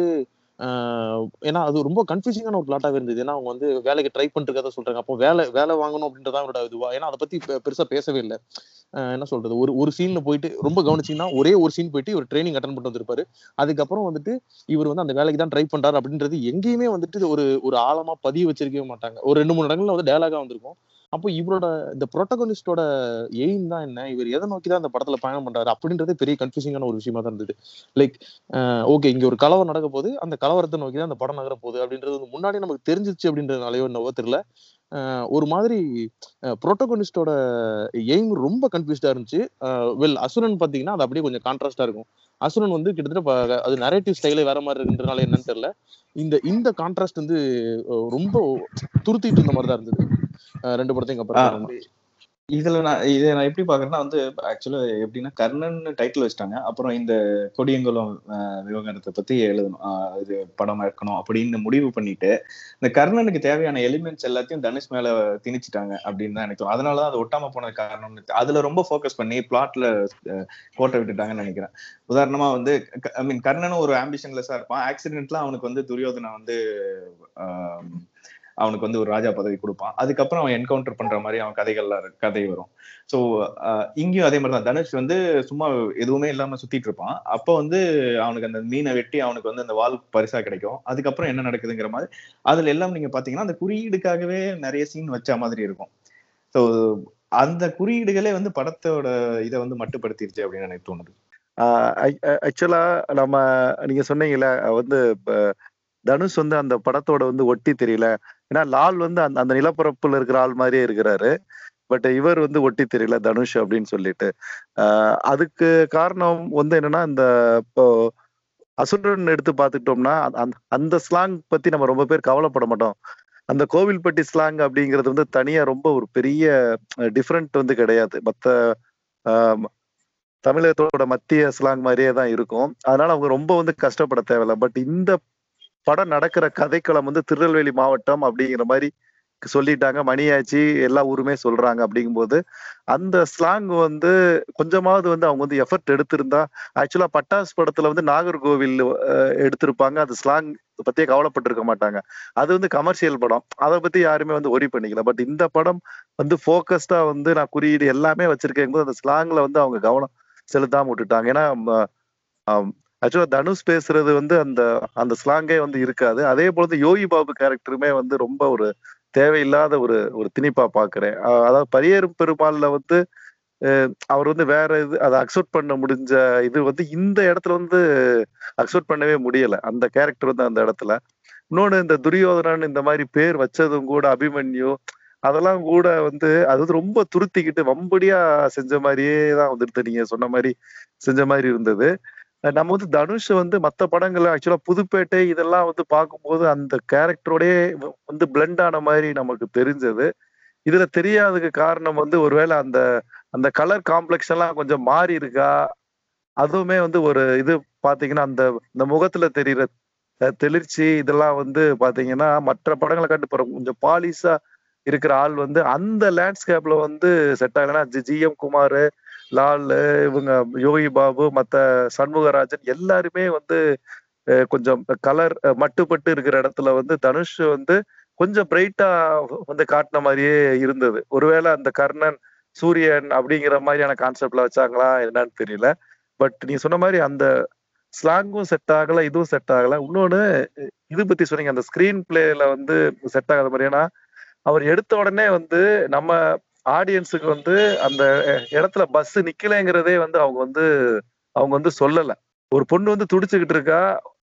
ஏன்னா அது ரொம்ப கன்ஃபியூசிங்கான ஒரு பிளாட்டாவே இருந்தது. ஏன்னா அவங்க வந்து வேலைக்கு ட்ரை பண்ணிருக்கதா சொல்றாங்க. அப்போ வேலை வேலை வாங்கணும் அப்படின்றதா அவரோட இதுவா? ஏன்னா அதை பத்தி பெருசா பேசவே இல்லை. என்ன சொல்றது? ஒரு ஒரு சீன்ல போயிட்டு ரொம்ப கவனிச்சிங்கன்னா ஒரே ஒரு சீன் போயிட்டு இவர் ட்ரைனிங் அட்டன் பண்ணிட்டு வந்திருப்பாரு. அதுக்கப்புறம் வந்துட்டு இவர் வந்து அந்த வேலைக்கு தான் ட்ரை பண்றாரு அப்படின்றது எங்கேயுமே வந்துட்டு ஒரு ஒரு ஆழமா பதிய வச்சிருக்கவே மாட்டாங்க. ஒரு ரெண்டு மூணு இடங்கள்ல வந்து டயலாகா வந்திருக்கும். அப்போ இவரோட இந்த புரோட்டகனிஸ்டோட எய்ம் தான் என்ன? இவர் எதை நோக்கி தான் அந்த படத்துல பயணம் பண்றாரு? அப்படின்றதே பெரிய கன்ஃபியூசிங்கான ஒரு விஷயமா தான் இருந்தது. லைக் ஓகே இங்க ஒரு கலவரம் நடக்க போது அந்த கலவரத்தை நோக்கி தான் அந்த படம் நகர போகுது அப்படின்றது வந்து முன்னாடி நமக்கு தெரிஞ்சிச்சு அப்படின்றதுனாலயோ என்னவோ தெரியல. ஒரு மாதிரி ப்ரோட்டோகனிஸ்டோட எய்ம் ரொம்ப கன்ஃபியூஸ்டா இருந்துச்சு. வெல் அசுரன் பாத்தீங்கன்னா அது அப்படியே கொஞ்சம் கான்ட்ராஸ்டா இருக்கும். அசுரன் வந்து கிட்டத்தட்ட அது நரேட்டிவ் ஸ்டைலே வேற மாதிரி இருக்குன்றனால என்னன்னு தெரியல. இந்த இந்த கான்ட்ராஸ்ட் வந்து ரொம்ப துருத்திட்டு இருந்த மாதிரி தான் இருந்தது. ரெண்டு படத்தையும் கம்பேர் இதுல நான் இதை நான் எப்படி பாக்குறேன்னா வந்து ஆக்சுவலா எப்படின்னா கர்ணன் டைட்டில் வச்சிட்டாங்க. அப்புறம் இந்த கொடியங்குளம் விவகாரத்தை பத்தி எழுதணும். இது படம் இருக்கணும் அப்படின்னு முடிவு பண்ணிட்டு இந்த கர்ணனுக்கு தேவையான எலிமெண்ட்ஸ் எல்லாத்தையும் தனுஷ் மேல திணிச்சிட்டாங்க அப்படின்னு தான் எனக்கு தோணும் அதனாலதான் அது ஒட்டாம போனது காரணம் அதுல ரொம்ப ஃபோக்கஸ் பண்ணி பிளாட்ல கோட்டை விட்டுட்டாங்கன்னு நினைக்கிறேன். உதாரணமா வந்து ஐ மீன் கர்ணனும் ஒரு ஆம்பிஷன்லெஸ்ஸா இருப்பான். ஆக்சிடென்ட்லாம் அவனுக்கு வந்து துரியோதனை வந்து ஆஹ், அவனுக்கு வந்து ஒரு ராஜா பதவி கொடுப்பான். அதுக்கப்புறம் அவன் என்கவுண்டர் பண்ற மாதிரி அவன் கதைகள்லாம் கதை வரும். ஸோ இங்கேயும் அதே மாதிரி தான் தனுஷ் வந்து சும்மா எதுவுமே இல்லாம சுத்திட்டு இருப்பான். அப்போ வந்து அவனுக்கு அந்த மீனை வெட்டி அவனுக்கு வந்து அந்த வால் பரிசா கிடைக்கும். அதுக்கப்புறம் என்ன நடக்குதுங்கிற மாதிரி அதுல எல்லாம் நீங்க பாத்தீங்கன்னா அந்த குறியீடுக்காகவே நிறைய சீன் வச்ச மாதிரி இருக்கும். ஸோ அந்த குறியீடுகளே வந்து படத்தோட இதை வந்து மட்டுப்படுத்திருச்சு அப்படின்னு எனக்கு தோணுது. ஆக்சுவலா நம்ம நீங்க சொன்னீங்கல்ல வந்து தனுஷ் வந்து அந்த படத்தோட வந்து ஒட்டி தெரியல. ஏன்னா லால் வந்து அந்த அந்த நிலப்பரப்புல இருக்கிற ஆள் மாதிரியே இருக்கிறாரு. பட் இவர் வந்து ஒட்டி தெரியல தனுஷ் அப்படின்னு சொல்லிட்டு. அதுக்கு காரணம் வந்து என்னன்னா இந்த இப்போ அசுரன் எடுத்து பார்த்துக்கிட்டோம்னா அந்த- அந்த- ஸ்லாங் பத்தி நம்ம ரொம்ப பேர் கவலைப்பட மாட்டோம். அந்த கோவில்பட்டி ஸ்லாங் அப்படிங்கிறது வந்து தனியா ரொம்ப ஒரு பெரிய டிஃப்ரெண்ட் வந்து கிடையாது. மற்ற ஆஹ் தமிழகத்தோட மத்திய ஸ்லாங் மாதிரியே தான் இருக்கும். அதனால அவங்க ரொம்ப வந்து கஷ்டப்பட தேவையில்ல. பட் இந்த படம் நடக்கிற கதைக்களம் வந்து திருநெல்வேலி மாவட்டம் அப்படிங்கிற மாதிரி சொல்லிட்டாங்க. மணியாச்சி எல்லா ஊருமே சொல்றாங்க அப்படிங்கும்போது அந்த ஸ்லாங் வந்து கொஞ்சமாவது வந்து அவங்க வந்து எஃபர்ட் எடுத்திருந்தா ஆக்சுவலா பட்டாஸ் படத்துல வந்து நாகர்கோவில் எடுத்திருப்பாங்க. அந்த ஸ்லாங் பத்தியே கவலைப்பட்டிருக்க மாட்டாங்க. அது வந்து கமர்ஷியல் படம். அதை பத்தி யாருமே வந்து ஒரி பண்ணிக்கல. பட் இந்த படம் வந்து ஃபோக்கஸ்டா வந்து நான் குறியீடு எல்லாமே வச்சிருக்கேன் போது அந்த ஸ்லாங்ல வந்து அவங்க கவனம் செலுத்தாம விட்டுட்டாங்க. ஏன்னா ஆக்சுவலா தனுஷ் பேசுறது வந்து அந்த அந்த ஸ்லாங்கே வந்து இருக்காது. அதே போல யோகி பாபு கேரக்டருமே வந்து ரொம்ப ஒரு தேவையில்லாத ஒரு ஒரு திணிப்பா பாக்குறேன். அதாவது பரியேறும் பெருமாள்ல வந்து அவர் வந்து வேற இது அதை அக்செப்ட் பண்ண முடிஞ்ச இது வந்து இந்த இடத்துல வந்து அக்செப்ட் பண்ணவே முடியல. அந்த கேரக்டர் வந்து அந்த இடத்துல. இன்னொன்னு இந்த துரியோதனன் இந்த மாதிரி பேர் வச்சதும் கூட அபிமன்யு அதெல்லாம் கூட வந்து அது வந்து ரொம்ப துருத்திக்கிட்டு வம்படியா செஞ்ச மாதிரியே தான் வந்துட்டு நீங்க சொன்ன மாதிரி செஞ்ச மாதிரி இருந்தது. நம்ம வந்து தனுஷ் வந்து மற்ற படங்கள்ல ஆக்சுவலா புதுப்பேட்டை இதெல்லாம் வந்து பார்க்கும்போது அந்த கேரக்டரோடயே வந்து பிளெண்ட் ஆன மாதிரி நமக்கு தெரிஞ்சது. இதுல தெரியாததுக்கு காரணம் வந்து ஒருவேளை அந்த அந்த கலர் காம்ப்ளெக்ஸ் எல்லாம் கொஞ்சம் மாறி இருக்கா? அதுவுமே வந்து ஒரு இது பாத்தீங்கன்னா அந்த இந்த முகத்துல தெரியிற தெளிர்ச்சி இதெல்லாம் வந்து பாத்தீங்கன்னா மற்ற படங்களை கண்டு போற கொஞ்சம் பாலிஷா இருக்கிற ஆள் வந்து அந்த லேண்ட்ஸ்கேப்ல வந்து செட் ஆகலைன்னா ஜி எம் குமார் லால் இவங்க யோகி பாபு மற்ற சண்முகராஜன் எல்லாருமே வந்து கொஞ்சம் கலர் மட்டுப்பட்டு இருக்கிற இடத்துல வந்து தனுஷ் வந்து கொஞ்சம் பிரைட்டா வந்து காட்டின மாதிரியே இருந்தது. ஒருவேளை அந்த கர்ணன் சூரியன் அப்படிங்கிற மாதிரியான கான்செப்ட்ல வச்சாங்களா என்னன்னு தெரியல. பட் நீ சொன்ன மாதிரி அந்த ஸ்லாங்கும் செட் ஆகல இதுவும் செட் ஆகல. இன்னொன்னு இது பத்தி சொன்னீங்க அந்த ஸ்கிரீன் பிளேல வந்து செட் ஆகாத மாதிரி. ஏன்னா அவர் எடுத்த உடனே வந்து நம்ம ஆடியன்ஸுக்கு வந்து அந்த இடத்துல பஸ் நிக்கலைங்கிறதே வந்து அவங்க வந்து அவங்க வந்து சொல்லல. ஒரு பொண்ணு வந்து துடிச்சுக்கிட்டு இருக்கா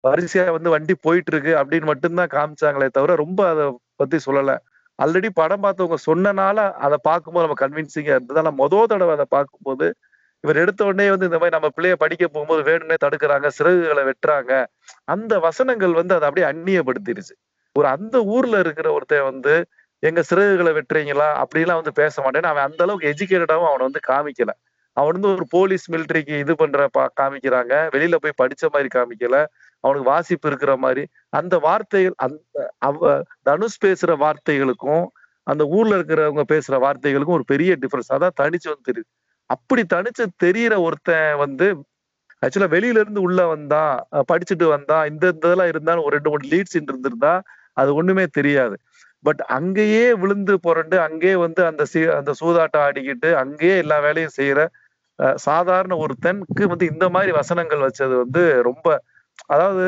வரிசையா வந்து வண்டி போயிட்டு இருக்கு அப்படின்னு மட்டும்தான் காமிச்சாங்களே தவிர ரொம்ப அதை பத்தி சொல்லல. ஆல்ரெடி படம் பார்த்தவங்க சொன்னனால அதை பார்க்கும்போது நம்ம கன்வின்சிங்கா இருந்தது. ஆனா மொதல் தடவை அதை பார்க்கும்போது இவர் எடுத்த உடனே வந்து இந்த மாதிரி நம்ம பிள்ளைய படிக்க போகும்போது வேணும்னே தடுக்கிறாங்க சிறகுகளை வெட்டுறாங்க. அந்த வசனங்கள் வந்து அதை அப்படியே அந்நியப்படுத்திடுச்சு. ஒரு அந்த ஊர்ல இருக்கிற ஒருத்தன் வந்து எங்க சிறகுகளை வெட்டுறீங்களா? அப்படிலாம் வந்து பேச மாட்டேன்னு அவன் அந்த அளவுக்கு எஜுகேட்டடாவும் அவனை வந்து காமிக்கல. அவன் வந்து ஒரு போலீஸ் மிலிட்டரிக்கு இது பண்ற பா காமிக்கிறாங்க. வெளியில போய் படிச்ச மாதிரி காமிக்கல. அவனுக்கு வாசிப்பு இருக்கிற மாதிரி. அந்த வார்த்தைகள் அந்த அவ தனுஷ் பேசுற வார்த்தைகளுக்கும் அந்த ஊர்ல இருக்கிறவங்க பேசுற வார்த்தைகளுக்கும் ஒரு பெரிய டிஃபரன்ஸ் அதான் தனிச்சு வந்து தெரியுது. அப்படி தனிச்சு தெரியற ஒருத்தன் வந்து ஆக்சுவலா வெளியில இருந்து உள்ள வந்தா படிச்சுட்டு வந்தா இந்த இந்த இதெல்லாம் இருந்தாலும் ஒரு ரெண்டு மூணு லீட்ஸ் இருந்திருந்தா அது ஒண்ணுமே தெரியாது. பட் அங்கேயே விழுந்து புரண்டு அங்கேயே வந்து அந்த சீ அந்த சூதாட்டம் ஆடிக்கிட்டு அங்கேயே எல்லா வேலையும் செய்யற சாதாரண சாதாரண ஒருத்தனுக்கு வந்து இந்த மாதிரி வசனங்கள் வச்சது வந்து ரொம்ப அதாவது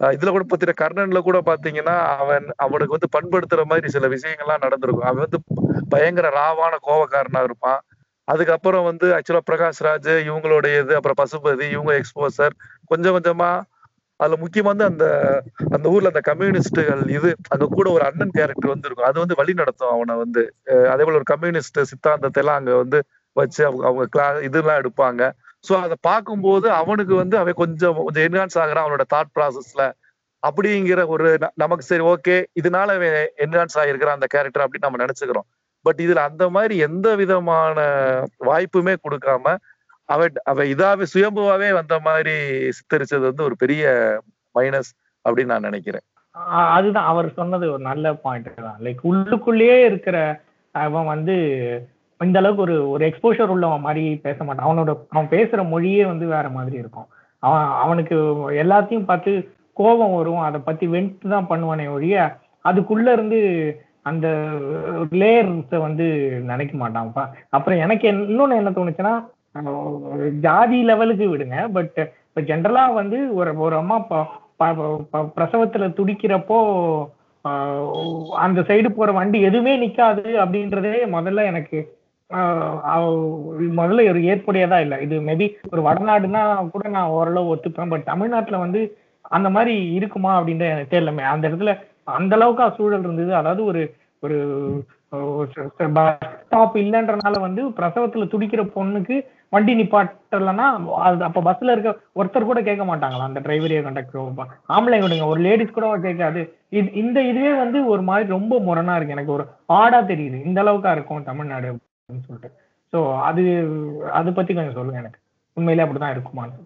இதுல கூட பத்தின கர்ணன்ல கூட பாத்தீங்கன்னா அவன் அவனுக்கு வந்து பண்படுத்துற மாதிரி சில விஷயங்கள்லாம் நடந்திருக்கும். அவன் வந்து பயங்கர ராவான கோவக்காரனா இருப்பான். அதுக்கப்புறம் வந்து ஆக்சுவலா பிரகாஷ் ராஜ் இவங்களுடைய இது அப்புறம் பசுபதி இவங்க எக்ஸ்போசர் கொஞ்சம் கொஞ்சமா அதுல முக்கியமா வந்து அந்த அந்த ஊர்ல அந்த கம்யூனிஸ்டுகள் இது அங்க கூட ஒரு அண்ணன் கேரக்டர் வந்து இருக்கும் அது வந்து வழி நடத்தும் அவனை வந்து. அதே போல ஒரு கம்யூனிஸ்ட் சித்தாந்தத்தை எல்லாம் அங்க வந்து வச்சு அவங்க அவங்க கிளா இதெல்லாம் எடுப்பாங்க. சோ அதை பார்க்கும்போது அவனுக்கு வந்து அவன் கொஞ்சம் கொஞ்சம் என்ஹான்ஸ் ஆகுறான் அவனோட தாட் ப்ராசஸ்ல அப்படிங்கிற ஒரு நமக்கு சரி ஓகே இதனால அவன் என்ஹான்ஸ் ஆகிருக்கிறான் அந்த கேரக்டர் அப்படின்னு நம்ம நினைச்சுக்கிறோம். பட் இதுல அந்த மாதிரி எந்த விதமான வாய்ப்புமே கொடுக்காம அவ அவ இதாவே சுயம்புவாவே வந்த மாதிரி சித்தரிச்சது வந்து ஒரு பெரிய மைனஸ் அப்படின்னு நான் நினைக்கிறேன். அதுதான். அவர் சொன்னது ஒரு நல்ல பாயிண்ட் தான். லைக் உள்ளுக்குள்ளேயே இருக்கிற அவன் வந்து இந்த அளவுக்கு ஒரு ஒரு எக்ஸ்போஷர் உள்ளவன் மாதிரி பேச மாட்டான். அவனோட அவன் பேசுற மொழியே வந்து வேற மாதிரி இருக்கும். அவன் அவனுக்கு எல்லாத்தையும் பார்த்து கோபம் வரும். அதை பத்தி வெண்ட் தான் பண்ணுவானே ஒழிய அதுக்குள்ள இருந்து அந்த லேயர்ஸை வந்து நினைக்க மாட்டான்ப்பா. அப்புறம் எனக்கு இன்னொன்னு என்ன தோணுச்சுன்னா ஜாதி லெவலுக்கு விடுங்க. பட் இப்போ ஜென்ரலா வந்து ஒரு ஒரு அம்மா ப- ப- பிரசவத்துல துடிக்கிறப்போ ஆஹ் அந்த சைடு போற வண்டி எதுவுமே நிக்காது அப்படின்றதே முதல்ல எனக்கு ஆஹ் முதல்ல ஒரு ஏற்புடையதா இல்லை. இது மேபி ஒரு வடநாடுனா கூட நான் ஓரளவு ஒத்துப்பேன். பட் தமிழ்நாட்டுல வந்து அந்த மாதிரி இருக்குமா அப்படின்றது எனக்கு தெரியலமே. அந்த இடத்துல அந்த அளவுக்கு சூழல் இருந்தது. அதாவது ஒரு ஒரு டாப் ஸ்டாப் இல்லைன்றனால வந்து பிரசவத்துல துடிக்கிற பொண்ணுக்கு வண்டி நிப்பாட்டலன்னா அது அப்ப பஸ்ல இருக்க ஒருத்தர் கூட கேட்க மாட்டாங்களா? அந்த டிரைவரையோ கண்டக்டரோ ஆம்பளை விடுங்க ஒரு லேடிஸ் கூட கேட்காது. இது இந்த இதுவே வந்து ஒரு மாதிரி ரொம்ப முரணா இருக்கு. எனக்கு ஒரு ஆடா தெரியுது. இந்த அளவுக்கா இருக்கும் தமிழ்நாடு அப்படின்னு சொல்லிட்டு. ஸோ அது அதை பத்தி கொஞ்சம் சொல்லுங்க எனக்கு. உண்மையிலே அப்படிதான் இருக்குமான்னு.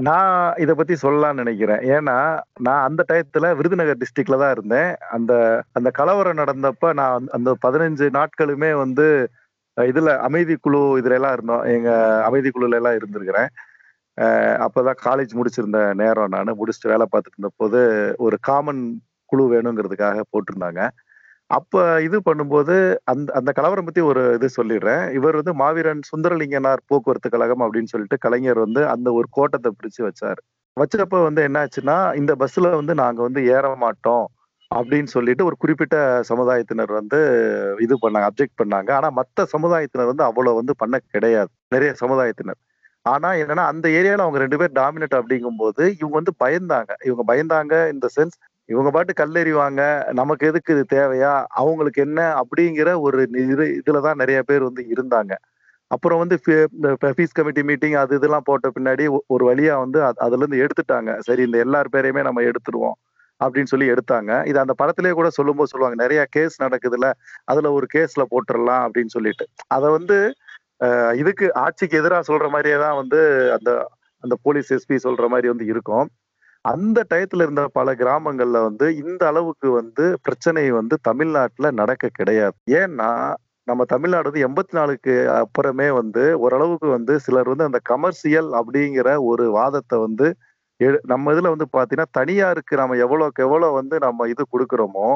நான் இத பத்தி சொல்லலாம்னு நினைக்கிறேன். ஏன்னா நான் அந்த டயத்துல விருதுநகர் டிஸ்ட்ரிக்ட்ல தான் இருந்தேன். அந்த அந்த கலவரம் நடந்தப்ப நான் அந்த- அந்த பதினஞ்சு நாட்களுமே வந்து இதுல அமைதி குழு இதுல எல்லாம் இருந்தோம். எங்க அமைதி குழுல எல்லாம் இருந்திருக்கிறேன் அப்பதான் காலேஜ் முடிச்சிருந்த நேரம் நான். முடிச்சுட்டு வேலை பார்த்துட்டு இருந்த போது ஒரு காமன் குழு வேணுங்கிறதுக்காக போட்டிருந்தாங்க. அப்ப இது பண்ணும்போது அந்த அந்த கலவரம் பத்தி ஒரு இது சொல்லிடுறேன். இவர் வந்து மாவீரன் சுந்தரலிங்கனார் போக்குவரத்து கழகம் அப்படின்னு சொல்லிட்டு கலைஞர் வந்து அந்த ஒரு கோட்டத்தை பிரிச்சு வச்சார். வச்சப்ப வந்து என்னாச்சுன்னா இந்த பஸ்ல வந்து நாங்க வந்து ஏற மாட்டோம் அப்படின்னு சொல்லிட்டு ஒரு குறிப்பிட்ட சமுதாயத்தினர் வந்து இது பண்ணாங்க அப்ஜெக்ட் பண்ணாங்க. ஆனா மத்த சமுதாயத்தினர் வந்து அவ்வளவு வந்து பண்ண கிடையாது. நிறைய சமுதாயத்தினர். ஆனா என்னன்னா அந்த ஏரியால அவங்க ரெண்டு பேர் டாமினேட் அப்படிங்கும்போது இவங்க வந்து பயந்தாங்க. இவங்க பயந்தாங்க இந்த சென்ஸ் இவங்க பாட்டு கல்லெறிவாங்க. நமக்கு எதுக்கு இது தேவையா? அவங்களுக்கு என்ன? அப்படிங்கிற ஒரு இது இதுலதான் நிறைய பேர் வந்து இருந்தாங்க. அப்புறம் வந்து ஃபீஸ் கமிட்டி மீட்டிங் அது இதெல்லாம் போட்ட பின்னாடி ஒரு வழியா வந்து அதுல இருந்து எடுத்துட்டாங்க. சரி இந்த எல்லார் பேரையுமே நம்ம எடுத்துருவோம் அப்படின்னு சொல்லி எடுத்தாங்க. இது அந்த படத்திலேயே கூட சொல்லும்போது சொல்லுவாங்க நிறைய கேஸ் நடக்குதுல்ல அதுல ஒரு கேஸ்ல போட்டுடலாம் அப்படின்னு சொல்லிட்டு. அதை வந்து இதுக்கு ஆட்சிக்கு எதிராக சொல்ற மாதிரியே தான் வந்து அந்த அந்த போலீஸ் எஸ்பி சொல்ற மாதிரி வந்து இருக்கும். அந்த டயத்துல இருந்த பல கிராமங்கள்ல வந்து இந்த அளவுக்கு வந்து பிரச்சனை வந்து தமிழ்நாட்டுல நடக்க கிடையாது. ஏன்னா நம்ம தமிழ்நாடு வந்து எண்பத்தி நாலுக்கு அப்புறமே வந்து ஓரளவுக்கு வந்து சிலர் வந்து அந்த கமர்ஷியல் அப்படிங்கிற ஒரு வாதத்தை வந்து நம்ம இதுல வந்து பாத்தீங்கன்னா தனியாருக்கு நம்ம எவ்வளோக்கு எவ்வளோ வந்து நம்ம இது கொடுக்குறோமோ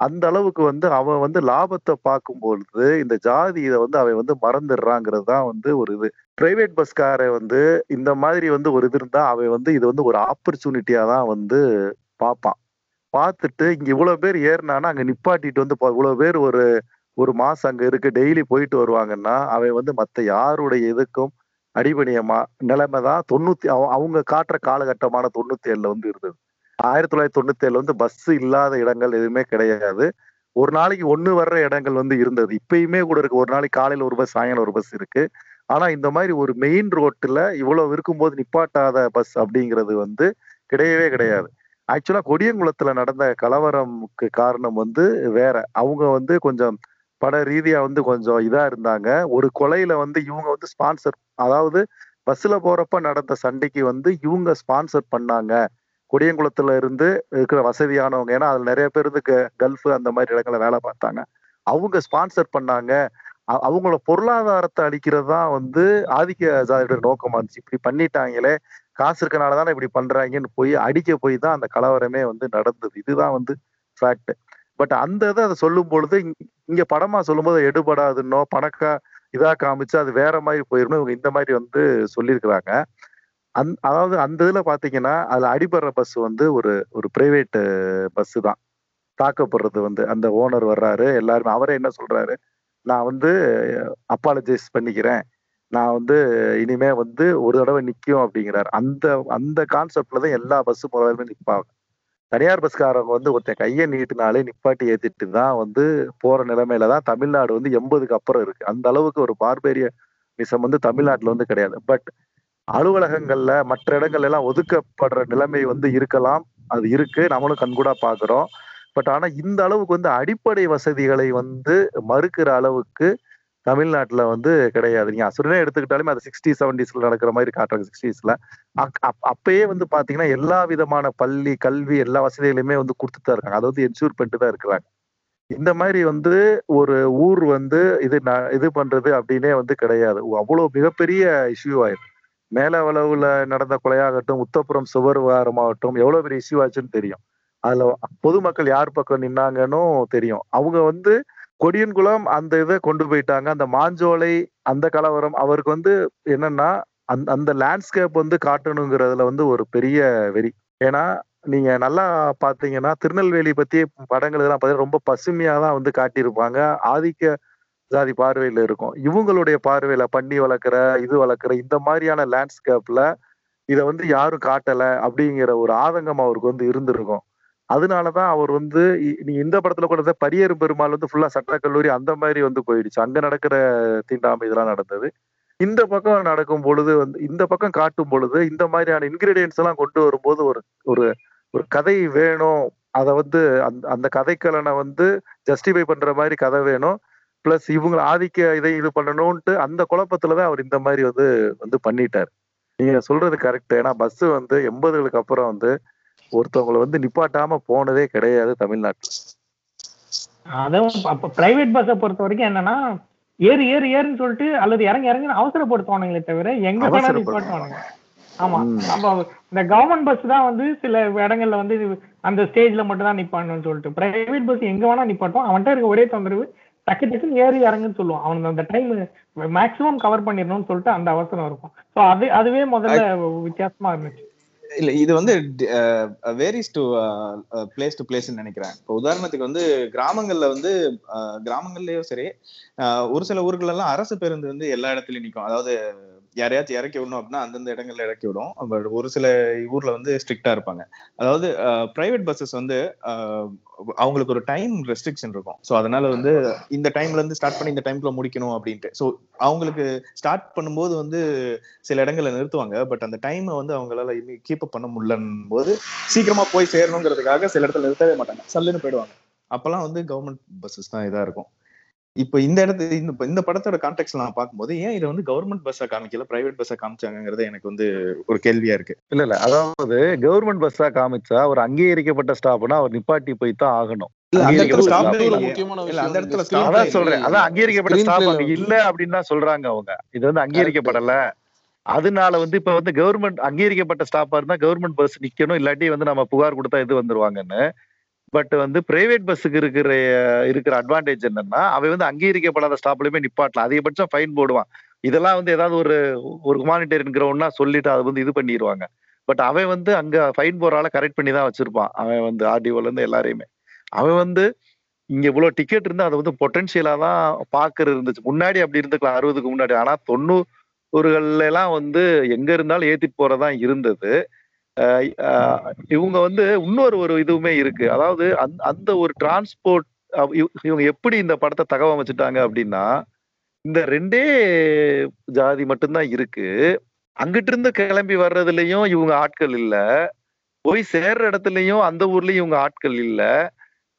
அந்த அளவுக்கு வந்து அவன் வந்து லாபத்தை பார்க்கும் பொழுது இந்த ஜாதி இதை வந்து அவன் வந்து மறந்துடுறாங்கிறது தான் வந்து ஒரு இது. பிரைவேட் பஸ்கார வந்து இந்த மாதிரி வந்து ஒரு இது இருந்தா அவன் வந்து இது வந்து ஒரு ஆப்பர்ச்சுனிட்டியா தான் வந்து பார்ப்பான். பார்த்துட்டு இங்க இவ்வளவு பேர் ஏறினானா அங்க நிப்பாட்டிட்டு வந்து பா- இவ்வளவு பேர் ஒரு ஒரு மாசம் அங்க இருக்கு டெய்லி போயிட்டு வருவாங்கன்னா அவன் வந்து மத்த யாருடைய இதுக்கும் அடிபணியமா நிலைமை தான் தொண்ணூத்தி அவ- அவங்க காட்டுற காலகட்டமான தொண்ணூத்தி ஏழுல வந்து இருந்தது. ஆயிரத்தி தொள்ளாயிரத்தி தொண்ணூத்தி ஏழுல வந்து பஸ் இல்லாத இடங்கள் எதுவுமே கிடையாது. ஒரு நாளைக்கு ஒண்ணு வர்ற இடங்கள் வந்து இருந்தது. இப்பயுமே கூட இருக்கு. ஒரு நாளைக்கு காலையில் ஒரு பஸ் சாயங்காலம் ஒரு பஸ் இருக்கு. ஆனா இந்த மாதிரி ஒரு மெயின் ரோட்டுல இவ்வளவு இருக்கும்போது நிப்பாட்டாத பஸ் அப்படிங்கிறது வந்து கிடையவே கிடையாது. ஆக்சுவலா கொடியங்குளத்துல நடந்த கலவரம்க்கு காரணம் வந்து வேற. அவங்க வந்து கொஞ்சம் பட ரீதியா வந்து கொஞ்சம் இதா இருந்தாங்க. ஒரு கொலையில வந்து இவங்க வந்து ஸ்பான்சர் அதாவது பஸ்ல போறப்ப நடந்த சண்டைக்கு வந்து இவங்க ஸ்பான்சர் பண்ணாங்க. கொடியங்குளத்துல இருந்து இருக்கிற வசதியானவங்க ஏன்னா அதுல நிறைய பேர் வந்து க- கல்ஃப் அந்த மாதிரி இடங்களை வேலை பார்த்தாங்க. அவங்க ஸ்பான்சர் பண்ணாங்க. அ- அவங்களோட பொருளாதாரத்தை அளிக்கிறது தான் வந்து ஆதிக்க ஜாதியோட நோக்கமா இருந்துச்சு. இப்படி பண்ணிட்டாங்களே காசு இருக்கனால தானே இப்படி பண்றாங்கன்னு போய் அடிக்க போய் தான் அந்த கலவரமே வந்து நடந்தது. இதுதான் வந்து ஃபேக்ட் பட் அந்த இதை அதை சொல்லும் பொழுது இங்க- இங்க படமா சொல்லும்போது எடுபடாதுன்னோ பணக்கா இதா காமிச்சு அது வேற மாதிரி போயிருமோ இவங்க இந்த மாதிரி வந்து சொல்லியிருக்கிறாங்க. அந் அதாவது அந்த இதில் பார்த்தீங்கன்னா அதில் அடிபடுற பஸ் வந்து ஒரு ஒரு பிரைவேட்டு பஸ்ஸு தான். தாக்கப்படுறது வந்து அந்த ஓனர் வர்றாரு எல்லாருமே அவரே என்ன சொல்கிறாரு நான் வந்து அப்பாலஜைஸ் பண்ணிக்கிறேன். நான் வந்து இனிமே வந்து ஒரு தடவை நிற்கும் அப்படிங்கிறாரு. அந்த அந்த கான்செப்ட்ல தான் எல்லா பஸ்ஸும் முதலாளியுமே நிற்பாங்க தனியார் பஸ்காரங்க வந்து ஒருத்தன் கையை நீட்டினாலே நிப்பாட்டி ஏற்றிட்டு தான் வந்து போற நிலைமையில தான் தமிழ்நாடு வந்து எண்பதுக்கு அப்புறம் இருக்கு. அந்த அளவுக்கு ஒரு பார்பேரிய விஷம் வந்து தமிழ்நாட்டில் வந்து கிடையாது. பட் அலுவலகங்கள்ல மற்ற இடங்கள்ல எல்லாம் ஒதுக்கப்படுற நிலைமை வந்து இருக்கலாம். அது இருக்கு. நம்மளும் கண்கூடா பாக்குறோம். பட் ஆனா இந்த அளவுக்கு வந்து அடிப்படை வசதிகளை வந்து மறுக்கிற அளவுக்கு தமிழ்நாட்டுல வந்து கிடையாது. நீங்க அசுரனே எடுத்துக்கிட்டாலுமே அது சிக்ஸ்டி செவன்டிஸ்ல நடக்கிற மாதிரி காட்டுறாங்க சிக்ஸ்டீஸ்ல அப்பயே வந்து பாத்தீங்கன்னா எல்லா விதமான பள்ளி கல்வி எல்லா வசதிகளையுமே வந்து கொடுத்துட்டு தான் இருக்காங்க. அதை வந்து என்ஷூர் பண்ணிட்டு தான் இருக்கிறாங்க. இந்த மாதிரி வந்து ஒரு ஊர் வந்து இது ந- இது பண்றது அப்படின்னே வந்து கிடையாது. அவ்வளவு மிகப்பெரிய இஷ்யூ ஆயிருக்கு. மேல அளவுல நடந்த கொலையாகட்டும் உத்தப்புறம் சுவர் விவகாரமாகட்டும் எவ்வளவு பெரிய இஷ்யூ ஆச்சுன்னு தெரியும். அதுல பொதுமக்கள் யார் பக்கம் நின்னாங்கன்னு தெரியும். அவங்க வந்து கொடியன்குளம் அந்த இதை கொண்டு போயிட்டாங்க. அந்த மாஞ்சோலை அந்த கலவரம் அவருக்கு வந்து என்னன்னா அந்த அந்த லேண்ட்ஸ்கேப் வந்து காட்டணுங்கிறதுல வந்து ஒரு பெரிய வெறி. ஏன்னா நீங்க நல்லா பாத்தீங்கன்னா திருநெல்வேலி பத்தி படங்கள் இதெல்லாம் பார்த்தீங்கன்னா ரொம்ப பசுமையா தான் வந்து காட்டியிருப்பாங்க. ஆதிக்க ஜாதி பார்வையில் இருக்கும். இவங்களுடைய பார்வையில பண்ணி வளர்க்குற இது வளர்க்குற இந்த மாதிரியான லேண்ட்ஸ்கேப்ல இதை வந்து யாரும் காட்டல அப்படிங்கிற ஒரு ஆதங்கம் அவருக்கு வந்து இருந்திருக்கும். அதனாலதான் அவர் வந்து நீ இந்த படத்துல கூட பரியர் பரியேறு பெருமாள் வந்து ஃபுல்லா சட்டக்கல்லூரி அந்த மாதிரி வந்து போயிடுச்சு. அங்க நடக்கிற தீண்டாமை இதெல்லாம் நடந்தது. இந்த பக்கம் நடக்கும் பொழுது வந்து இந்த பக்கம் காட்டும் பொழுது இந்த மாதிரியான இன்கிரீடியன்ஸ் எல்லாம் கொண்டு வரும்போது ஒரு ஒரு ஒரு கதை வேணும். அதை வந்து அந்த அந்த கதைக்கலனை வந்து ஜஸ்டிஃபை பண்ற மாதிரி கதை வேணும். பிளஸ் இவங்க ஆதிக்க இதை இது பண்ணணும்ட்டு அந்த குழப்பத்துலதான் அவர் இந்த மாதிரி வந்து வந்து பண்ணிட்டார். நீங்க சொல்றது கரெக்ட் ஏன்னா பஸ் வந்து எண்பதுகளுக்கு அப்புறம் வந்து ஒருத்தவங்களை வந்து நிப்பாட்டாம போனதே கிடையாது தமிழ்நாட்டுல. அதுவும் அப்ப பிரைவேட் பஸ்ஸை பொறுத்த வரைக்கும் என்னன்னா ஏறு ஏறு ஏறுன்னு சொல்லிட்டு அல்லது இறங்கி இறங்கி அவசரப்படுத்துவானுங்களே தவிர எங்க அவசரப்படுத்து- நிப்பாட்டுவானுங்க. ஆமா. ம். அப்ப இந்த கவர்மெண்ட் பஸ் தான் வந்து சில இடங்கள்ல வந்து அந்த ஸ்டேஜ்ல மட்டும் தான் நிப்பாட்டணும்னு சொல்லிட்டு பிரைவேட் பஸ் எங்க வேணா நிப்பாட்டும் அவன்கிட்ட இருக்க ஒரே தொந்தரவு டக்கு டக்குன்னு ஏறி இறங்குன்னு சொல்லுவான் அவனுக்கு அந்த டைம் மேக்ஸிமம் கவர் பண்ணிடணும்னு சொல்லிட்டு அந்த அவசரம் இருக்கும். ஸோ அது அதுவே முதல்ல வித்தியாசமா இருந்துச்சு. இல்ல இது வந்து varies to place to place நினைக்கிறேன். இப்போ உதாரணத்துக்கு வந்து கிராமங்கள்ல வந்து கிராமங்கள்லயும் சரி ஒரு சில ஊர்கள் எல்லாம் அரசு பேருந்து வந்து எல்லா இடத்துலயும் நிக்கும். அதாவது யாரையாச்சும் இறக்கி விடணும் அப்படின்னா அந்தந்த இடங்கள்ல இறக்கி விடும். பட் ஒரு சில ஊர்ல வந்து ஸ்ட்ரிக்டா இருப்பாங்க. அதாவது பிரைவேட் பஸ்ஸஸ் வந்து அவங்களுக்கு ஒரு டைம் ரெஸ்ட்ரிக்ஷன் இருக்கும். ஸோ அதனால வந்து இந்த டைம்ல இருந்து ஸ்டார்ட் பண்ணி இந்த டைம்ல முடிக்கணும் அப்படின்ட்டு. ஸோ அவங்களுக்கு ஸ்டார்ட் பண்ணும்போது வந்து சில இடங்கள்ல நிறுத்துவாங்க. பட் அந்த டைமை வந்து அவங்களால கீப் அப் பண்ண முடியலன்னும் போது சீக்கிரமா போய் சேரணுங்கிறதுக்காக சில இடத்துல நிறுத்தவே மாட்டாங்க. சல்லுன்னு போயிடுவாங்க. அப்பெல்லாம் வந்து கவர்மெண்ட் பஸ்ஸஸ் தான் இதா இருக்கும். இப்போ இந்த இடத்து இந்த இந்த படத்தோட கான்டெக்ட் நான் பார்க்கும்போது ஏன் இதை வந்து கவர்மெண்ட் பஸ்ஸா காமிக்கல பிரைவேட் பஸ்ஸா காமிச்சாங்கிறது எனக்கு வந்து ஒரு கேள்வியா இருக்கு. இல்ல இல்ல. அதாவது கவர்மெண்ட் பஸ்ஸா காமிச்சா ஒரு அங்கீகரிக்கப்பட்ட ஸ்டாப்னா அவர் நிப்பாட்டி போய் தான் ஆகணும். சொல்றாங்க அவங்க. இது வந்து அங்கீகரிக்கப்படல. அதனால வந்து இப்ப வந்து கவர்மெண்ட் அங்கீகரிக்கப்பட்ட ஸ்டாப்பா இருந்தா கவர்மெண்ட் பஸ் நிக்கணும் இல்லாட்டி வந்து நம்ம புகார் கொடுத்தா இது வந்துருவாங்கன்னு. பட் வந்து பிரைவேட் பஸ்ஸுக்கு இருக்கிற இருக்கிற அட்வான்டேஜ் என்னன்னா அவன் வந்து அங்கீகரிக்கப்படாத ஸ்டாப்லயுமே நிப்பாட்டலாம். அதிகபட்சம் ஃபைன் போடுவான். இதெல்லாம் வந்து ஏதாவது ஒரு ஒரு ஹுமானிட்டேரியன் கிரவுண்ட்னா சொல்லிட்டு அதை வந்து இது பண்ணிடுவாங்க பட் அவன் வந்து அங்க ஃபைன் போடுறால கரெக்ட் பண்ணி தான் வச்சிருப்பான். அவன் வந்து ஆர்டிஓல இருந்து எல்லாரையுமே. அவன் வந்து இங்க இவ்வளவு டிக்கெட் இருந்து அதை வந்து பொட்டன்சியலா தான் பாக்குறது இருந்துச்சு. முன்னாடி அப்படி இருந்துக்கலாம் அறுபதுக்கு முன்னாடி. ஆனா தொண்ணூறுகள்ல எல்லாம் வந்து எங்க இருந்தாலும் ஏத்திட்டு போறதா இருந்தது. இவங்க வந்து இன்னொரு ஒரு இதுவுமே இருக்கு. அதாவது அந்த அந்த ஒரு டிரான்ஸ்போர்ட் இவங்க எப்படி இந்த படத்தை தகவமைச்சிட்டாங்க அப்படின்னா இந்த ரெண்டே ஜாதி மட்டும்தான் இருக்கு. அங்கிட்டு இருந்து கிளம்பி வர்றதுலயும் இவங்க ஆட்கள் இல்ல. போய் சேர்ற இடத்துலயும் அந்த ஊர்லயும் இவங்க ஆட்கள் இல்ல.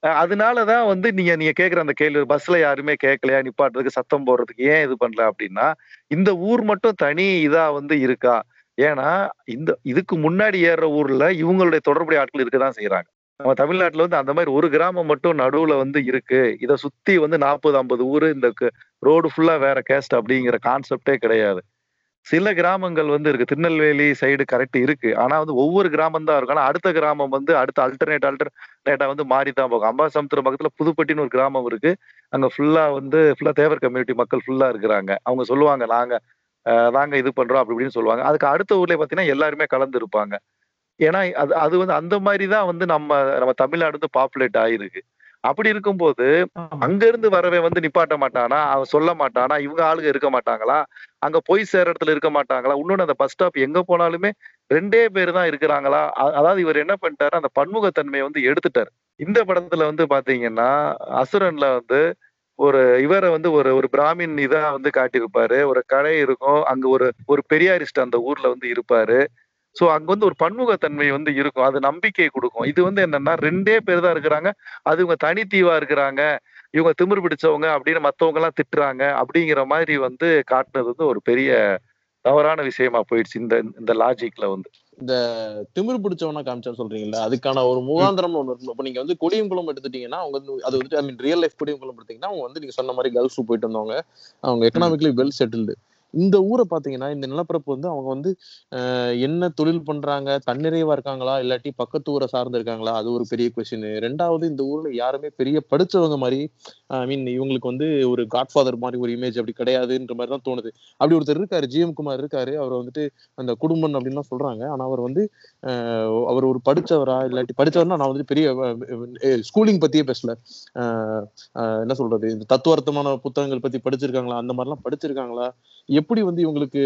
அதனாலதான் வந்து நீங்க நீங்க கேக்குற அந்த கேள்வி பஸ்ல யாருமே கேட்கலையா நிப்பாட்டுறதுக்கு சத்தம் போடுறதுக்கு ஏன் இது பண்ணல அப்படின்னா இந்த ஊர் மட்டும் தனி இதா வந்து இருக்கா? ஏன்னா இந்த இதுக்கு முன்னாடி ஏறுற ஊர்ல இவங்களுடைய தொடர்புடைய ஆட்கள் இருக்கதான் செய்யறாங்க நம்ம தமிழ்நாட்டுல வந்து அந்த மாதிரி ஒரு கிராமம் மட்டும் நடுவுல வந்து இருக்கு. இதை சுத்தி வந்து நாற்பது ஐம்பது ஊர் இந்த ரோடு ஃபுல்லா வேற கேஸ்ட் அப்படிங்கிற கான்செப்டே கிடையாது. சில கிராமங்கள் வந்து இருக்கு. திருநெல்வேலி சைடு கரெக்ட் இருக்கு. ஆனா வந்து ஒவ்வொரு கிராமம் தான் இருக்கும். ஆனா அடுத்த கிராமம் வந்து அடுத்த அல்டர்னேட் அல்டர்னேட்டா வந்து மாறி தான் போகும். அம்பாசமுத்திரம் பக்கத்துல புதுப்பட்டின்னு ஒரு கிராமம் இருக்கு. அங்க ஃபுல்லா வந்து ஃபுல்லா தேவர் கம்யூனிட்டி மக்கள் ஃபுல்லா இருக்கிறாங்க. அவங்க சொல்லுவாங்க நாங்க நாங்க இது பண்றோம் அப்படி இப்படின்னு சொல்லுவாங்க. அதுக்கு அடுத்த ஊர்ல பாத்தீங்கன்னா எல்லாருமே கலந்து இருப்பாங்க. ஏன்னா அது அது வந்து அந்த மாதிரி தான் வந்து நம்ம நம்ம தமிழ்நாடு வந்து பாப்புலேட் ஆயிருக்கு. அப்படி இருக்கும்போது. அங்க இருந்து வரவே வந்து நிப்பாட்ட மாட்டானா? அவன் சொல்ல மாட்டானா? இவங்க ஆளுங்க இருக்க மாட்டாங்களா? அங்க போய் சேர இடத்துல இருக்க மாட்டாங்களா? இன்னொன்னு அந்த பஸ் ஸ்டாப் எங்க போனாலுமே ரெண்டே பேர் தான் இருக்கிறாங்களா? அதாவது இவர் என்ன பண்ணிட்டாரு அந்த பன்முகத்தன்மையை வந்து எடுத்துட்டாரு. இந்த படத்துல வந்து பாத்தீங்கன்னா அசுரன்ல வந்து ஒரு இவரை வந்து ஒரு ஒரு பிராமின் இதா வந்து காட்டியிருப்பாரு. ஒரு கடை இருக்கும். அங்க ஒரு ஒரு பெரியாரிஸ்ட் அந்த ஊர்ல வந்து இருப்பாரு. சோ அங்க வந்து ஒரு பன்முகத்தன்மை வந்து இருக்கும். அது நம்பிக்கை கொடுக்கும். இது வந்து என்னன்னா ரெண்டே பேர் தான் இருக்கிறாங்க. அது இவங்க தனித்தீவா இருக்கிறாங்க. இவங்க திமிரு பிடிச்சவங்க அப்படின்னு மத்தவங்க எல்லாம் திட்டுறாங்க. அப்படிங்கிற மாதிரி வந்து காட்டுனது வந்து ஒரு பெரிய தவறான விஷயமா போயிடுச்சு இந்த இந்த லாஜிக்ல வந்து. இந்த திமிரு பிடிச்சவனா காமிச்சான்னு சொல்றீங்களா அதுக்கான ஒரு முகாந்திரம் ஒண்ணு இருக்கும் இப்ப நீங்க வந்து கொடியங்குளம் எடுத்துட்டீங்கன்னா அவங்க வந்து அது வந்து I mean real life Kodiyankulam எடுத்தீங்கன்னா அவங்க வந்து நீங்க சொன்ன மாதிரி கல்ஃப் போயிட்டு வந்தவங்க அவங்க எக்கனாமிக்கலி வெல் செட்டில்டு இந்த ஊரை பாத்தீங்கன்னா இந்த நிலப்பரப்பு வந்து அவங்க வந்து என்ன தொழில் பண்றாங்க தன்னிறைவா இருக்காங்களா இல்லாட்டி பக்கத்து ஊரை சார்ந்து இருக்காங்களா அது ஒரு பெரிய கொஸ்டின் ரெண்டாவது இந்த ஊர்ல யாருமே பெரிய படிச்சவங்க மாதிரி ஐ மீன் இவங்களுக்கு வந்து ஒரு காட்ஃபாதர் மாதிரி ஒரு இமேஜ் அப்படி கிடையாதுன்ற மாதிரி தான் தோணுது. அப்படி ஒருத்தர் இருக்காரு ஜிஎம் குமார் இருக்காரு அவர் வந்துட்டு அந்த குடும்பம் அப்படின்லாம் சொல்றாங்க. ஆனா அவர் வந்து அவர் ஒரு படிச்சவரா இல்லாட்டி படிச்சவர்னா நான் வந்து பெரிய ஸ்கூலிங் பத்தியே பேசல. என்ன சொல்றது இந்த தத்துவார்த்தமான புத்தகங்கள் பத்தி படிச்சிருக்காங்களா அந்த மாதிரிலாம் படிச்சிருக்காங்களா எப்படி வந்து இவங்களுக்கு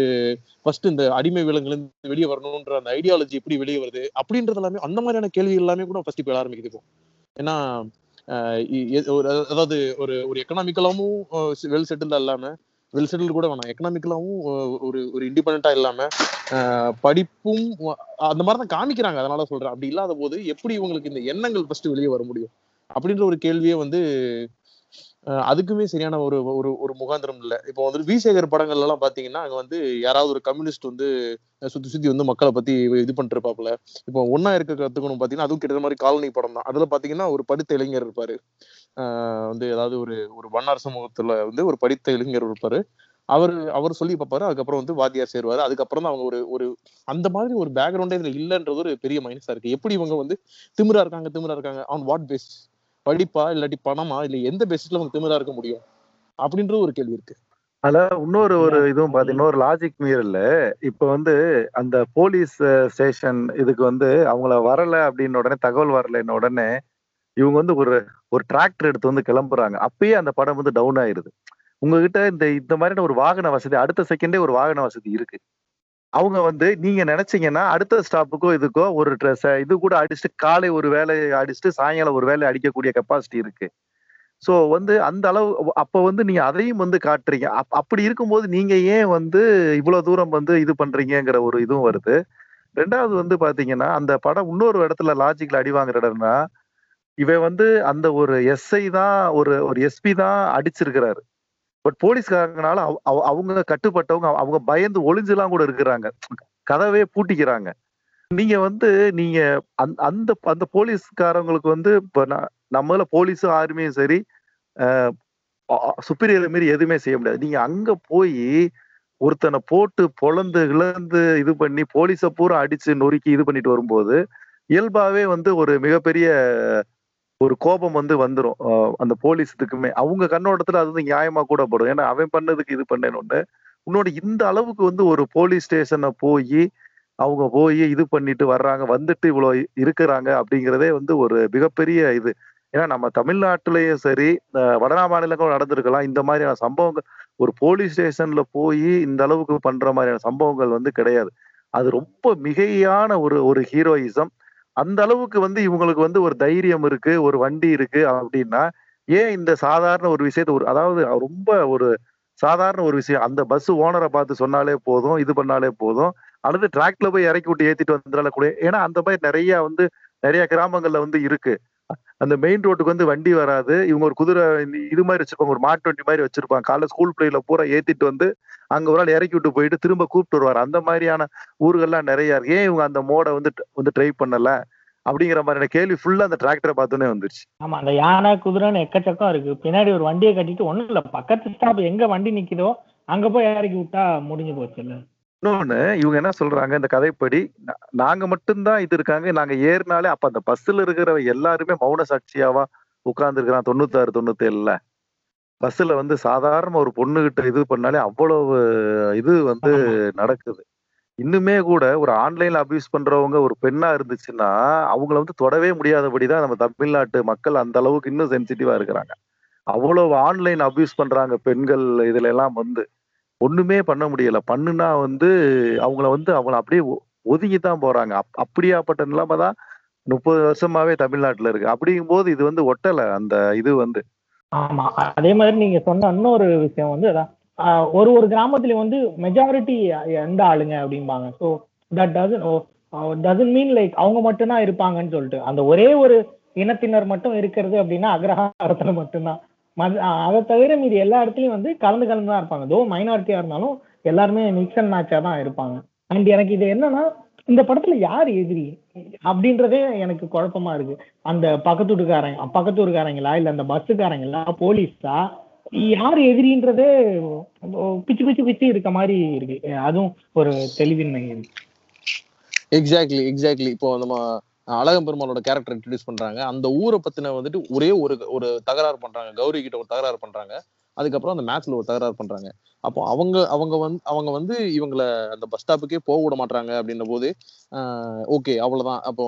ஃபர்ஸ்ட் இந்த அடிமை விலங்குல இருந்து வெளியே வரணும்ன்ற அந்த ஐடியாலஜி எப்படி வெளியே வருது அப்படின்றது எல்லாமே அந்த மாதிரியான கேள்விகள் எல்லாமே கூட ஃபர்ஸ்ட் இப்போ ஆரம்பிக்குது இப்போ. ஏன்னா ஒரு அதாவது ஒரு ஒரு எக்கனாமிக்கலாவும் வெல் செட்டில்டா இல்லாம வெல் செட்டில் கூட வேணாம். எக்கனாமிக்கலாவும் ஒரு ஒரு இண்டிபெண்டா இல்லாம படிப்பும் அந்த மாதிரி தான் காமிக்கிறாங்க. அதனால சொல்றேன். அப்படி இல்லாத போது எப்படி இவங்களுக்கு இந்த எண்ணங்கள் ஃபர்ஸ்ட் வெளியே வர முடியும்? அப்படின்ற ஒரு கேள்வியே வந்து அதுக்குமே சரியான ஒரு ஒரு ஒரு முகாந்திரம் இல்ல. இப்போ வந்து வி சேகர் படங்கள்ல எல்லாம் பாத்தீங்கன்னா அங்க வந்து யாராவது ஒரு கம்யூனிஸ்ட் வந்து சுத்தி சுத்தி வந்து மக்களை பத்தி இது பண்ணிட்டு இருப்பாப்புல இப்போ ஒன்னா இருக்க கத்துக்கணும் பாத்தீங்கன்னா அதுவும் கிட்ட மாதிரி காலனி படம் தான். அதுல பாத்தீங்கன்னா ஒரு படித்த இளைஞர் இருப்பாரு. ஆஹ் வந்து ஏதாவது ஒரு ஒரு வண்ணார் சமூகத்துல வந்து ஒரு படித்த இளைஞர் இருப்பாரு. அவர் அவர் சொல்லி பார்ப்பாரு அதுக்கப்புறம் வந்து வாத்தியார் சேருவாரு. அதுக்கப்புறம் தான் அவங்க ஒரு ஒரு அந்த மாதிரி ஒரு பேக்ரவுண்டே இதுல இல்லைன்றது ஒரு பெரிய மைனஸா இருக்கு. எப்படி இவங்க வந்து திமிரா இருக்காங்க திமிரா இருக்காங்க? ஆன் வாட் பேஸ் படிப்பா இல்லாட்டி பணமா இல்ல எந்த பேசிஸ்ல அவங்க திமிரா இருக்க முடியும்? அப்படின்ற ஒரு கேள்வி இருக்கு. அதுல இன்னொரு ஒரு இதுவும் பாத்தீங்கன்னா ஒரு லாஜிக் மீறல்ல. இப்ப வந்து அந்த போலீஸ் ஸ்டேஷன் இதுக்கு வந்து அவங்கள வரல அப்படின்னு உடனே தகவல் வரலைன்ன உடனே இவங்க வந்து ஒரு ஒரு டிராக்டர் எடுத்து வந்து கிளம்புறாங்க. அப்பயே அந்த படம் வந்து டவுன் ஆயிருது. உங்ககிட்ட இந்த இந்த மாதிரியான ஒரு வாகன வசதி அடுத்த செகண்டே ஒரு வாகன வசதி இருக்கு. அவங்க வந்து நீங்க நினைச்சீங்கன்னா அடுத்த ஸ்டாப்புக்கோ இதுக்கோ ஒரு ட்ரெஸ் இது கூட அடிச்சுட்டு காலை ஒரு வேலை அடிச்சுட்டு சாயங்காலம் ஒரு வேலை அடிக்கக்கூடிய கெப்பாசிட்டி இருக்கு. ஸோ வந்து அந்த அளவு அப்போ வந்து நீங்க அதையும் வந்து காட்டுறீங்க. அப்- அப்படி இருக்கும்போது நீங்க ஏன் வந்து இவ்வளவு தூரம் வந்து இது பண்றீங்கிற ஒரு இதுவும் வருது. ரெண்டாவது வந்து பாத்தீங்கன்னா அந்த படம் இன்னொரு இடத்துல லாஜிக்ல அடி வாங்குற இடம்னா இவன் வந்து அந்த ஒரு எஸ்ஐ தான் ஒரு ஒரு எஸ்பி தான் அடிச்சிருக்கிறாரு. பட் போலீஸ்காரங்கனால அவ- அவ- அவங்க கட்டுப்பட்டவங்க அவங்க பயந்து ஒளிஞ்செல்லாம் கூட இருக்கிறாங்க. கதவே பூட்டிக்கிறாங்க. நீங்க வந்து நீங்க அந்த அந்த அந்த போலீஸ்காரங்களுக்கு வந்து இப்ப நம்மள போலீஸும் ஆர்மியும் சரி சுப்பீரியர் மீறி எதுவுமே செய்ய முடியாது. நீங்க அங்க போய் ஒருத்தனை போட்டு பொழந்து இழந்து இது பண்ணி போலீஸை பூரா அடிச்சு நொறுக்கி இது பண்ணிட்டு வரும்போது இயல்பாவே வந்து ஒரு மிகப்பெரிய ஒரு கோபம் வந்து வந்துடும் அந்த போலீஸுக்குமே. அவங்க கண்ணோட்டத்துல அது வந்து நியாயமா கூட படும். ஏன்னா அவன் பண்ணதுக்கு இது பண்ணேன்னு உன்னோட இந்த அளவுக்கு வந்து ஒரு போலீஸ் ஸ்டேஷனை போய் அவங்க போய் இது பண்ணிட்டு வர்றாங்க வந்துட்டு இவ்வளோ இருக்கிறாங்க அப்படிங்கிறதே வந்து ஒரு மிகப்பெரிய இது. ஏன்னா நம்ம தமிழ்நாட்டிலையும் சரி வடனா வட மாநிலங்களும் நடந்திருக்கலாம். இந்த மாதிரியான சம்பவங்கள் ஒரு போலீஸ் ஸ்டேஷன்ல போய் இந்த அளவுக்கு பண்ற மாதிரியான சம்பவங்கள் வந்து கிடையாது. அது ரொம்ப மிகையான ஒரு ஒரு ஹீரோயிசம். அந்த அளவுக்கு வந்து இவங்களுக்கு வந்து ஒரு தைரியம் இருக்கு ஒரு வண்டி இருக்கு அப்படின்னா ஏன் இந்த சாதாரண ஒரு விஷயத்த ஒரு அதாவது ரொம்ப ஒரு சாதாரண ஒரு விஷயம் அந்த பஸ் ஓனரை பார்த்து சொன்னாலே போதும் இது பண்ணாலே போதும் அல்லது டிராக்ல போய் இறக்கி விட்டு ஏத்திட்டு வந்துடல கூட ஏன்னா அந்த மாதிரி நிறைய வந்து நிறைய கிராமங்கள்ல வந்து இருக்கு. அந்த மெயின் ரோட்டுக்கு வந்து வண்டி வராது. இவங்க ஒரு குதிரை இது மாதிரி வச்சிருப்பாங்க. ஒரு மாட்டு வண்டி மாதிரி வச்சிருப்பாங்க. காலைல ஸ்கூல் பிள்ளைகளை பூரா ஏத்திட்டு வந்து அங்க ஒரு ஆள் இறக்கி விட்டு போயிட்டு திரும்ப கூப்பிட்டு வருவார். அந்த மாதிரியான ஊர்கள்லாம் நிறைய இருக்கு. ஏன் இவங்க அந்த மோடை வந்து வந்து ட்ரை பண்ணல? அப்படிங்கிற மாதிரியான கேள்வி ஃபுல்லா அந்த டிராக்டரை பார்த்தோன்னே வந்துருச்சு. ஆமா அந்த யானை குதிரைன்னு எக்கச்சக்கம் இருக்கு. பின்னாடி ஒரு வண்டியை கட்டிட்டு ஒண்ணும் இல்ல. பக்கத்து ஸ்டாப் எங்க வண்டி நிக்குதோ அங்க போய் இறக்கி விட்டா முடிஞ்சு போச்சுல்ல இன்னொன்னு இவங்க என்ன சொல்றாங்க? இந்த கதைப்படி நாங்க மட்டும்தான் இது இருக்காங்க. நாங்க ஏறினாலே அப்ப அந்த பஸ்ல இருக்கிற எல்லாருமே மௌன சாட்சியாவா உட்கார்ந்து இருக்கிறான் தொண்ணூத்தாறு தொண்ணூத்தேழுல. பஸ்ல வந்து சாதாரண ஒரு பொண்ணுகிட்ட இது பண்ணாலே அவ்வளவு இது வந்து நடக்குது. இன்னுமே கூட ஒரு ஆன்லைன்ல அபியூஸ் பண்றவங்க ஒரு பெண்ணா இருந்துச்சுன்னா அவங்கள வந்து தொடவே முடியாதபடிதான் நம்ம தமிழ்நாட்டு மக்கள் அந்த அளவுக்கு இன்னும் சென்சிட்டிவா இருக்கிறாங்க. அவ்வளவு ஆன்லைன் அபியூஸ் பண்றாங்க பெண்கள் இதுல எல்லாம் வந்து. ஒண்ணுமே பண்ண முடியல. பண்ணுனா வந்து அவங்கள வந்து அவங்கள அப்படியே ஒ- ஒதுங்கி தான் போறாங்க. அப்- அப்படியாப்பட்ட நிலைமை தான் முப்பது வருஷமாவே தமிழ்நாட்டுல இருக்கு. அப்படிங்கும் போது இது வந்து ஒட்டல அந்த இது வந்து. ஆமா. அதே மாதிரி நீங்க சொன்ன இன்னொரு விஷயம் வந்து அதான் ஆஹ் ஒரு ஒரு கிராமத்துலயும் வந்து மெஜாரிட்டி எந்த ஆளுங்க அப்படிம்பாங்க. So that dozen dozen mean like அவங்க மட்டும்தான் இருப்பாங்கன்னு சொல்லிட்டு அந்த ஒரே ஒரு இனத்தினர் மட்டும் இருக்கிறது அப்படின்னா அக்ரஹாரத்துல மட்டும்தான். அதை தவிர மீதி எல்லா இடத்துலயும் வந்து கலந்து கலந்து தான் இருப்பாங்க தோ மைனாரிட்டியா இருந்தாலும் எல்லாருமே மிக்ஸ் அண்ட் மேட்சா தான் இருப்பாங்க. அண்ட் எனக்கு இது என்னன்னா இந்த படத்துல யார் எதிரி அப்படின்றதே எனக்கு குழப்பமா இருக்கு. அந்த பக்கத்து வீட்டுக்காரங்க பக்கத்து இல்ல அந்த பஸ்ஸுக்காரங்களா போலீஸா யார் எதிரின்றதே பிச்சு பிச்சு பிச்சு இருக்க மாதிரி இருக்கு. அதுவும் ஒரு தெளிவின்மை இருக்கு. எக்ஸாக்ட்லி எக்ஸாக்ட்லி இப்போ நம்ம அழகம் பெருமாளோட கேரக்டர் இன்ட்ரடியூஸ் பண்றாங்க. அந்த ஊரை பத்தின வந்துட்டு ஒரே ஒரு ஒரு தகராறு பண்றாங்க. கௌரி கிட்ட ஒரு தகராறு பண்றாங்க. அதுக்கப்புறம் அந்த மேட்ச்ல ஒரு தகராறு பண்றாங்க. அப்போ அவங்க அவங்க வந்து அவங்க வந்து இவங்கள அந்த பஸ் ஸ்டாப்புக்கே போக விட மாட்டாங்க அப்படின்ன போது ஓகே அவ்வளவுதான். அப்போ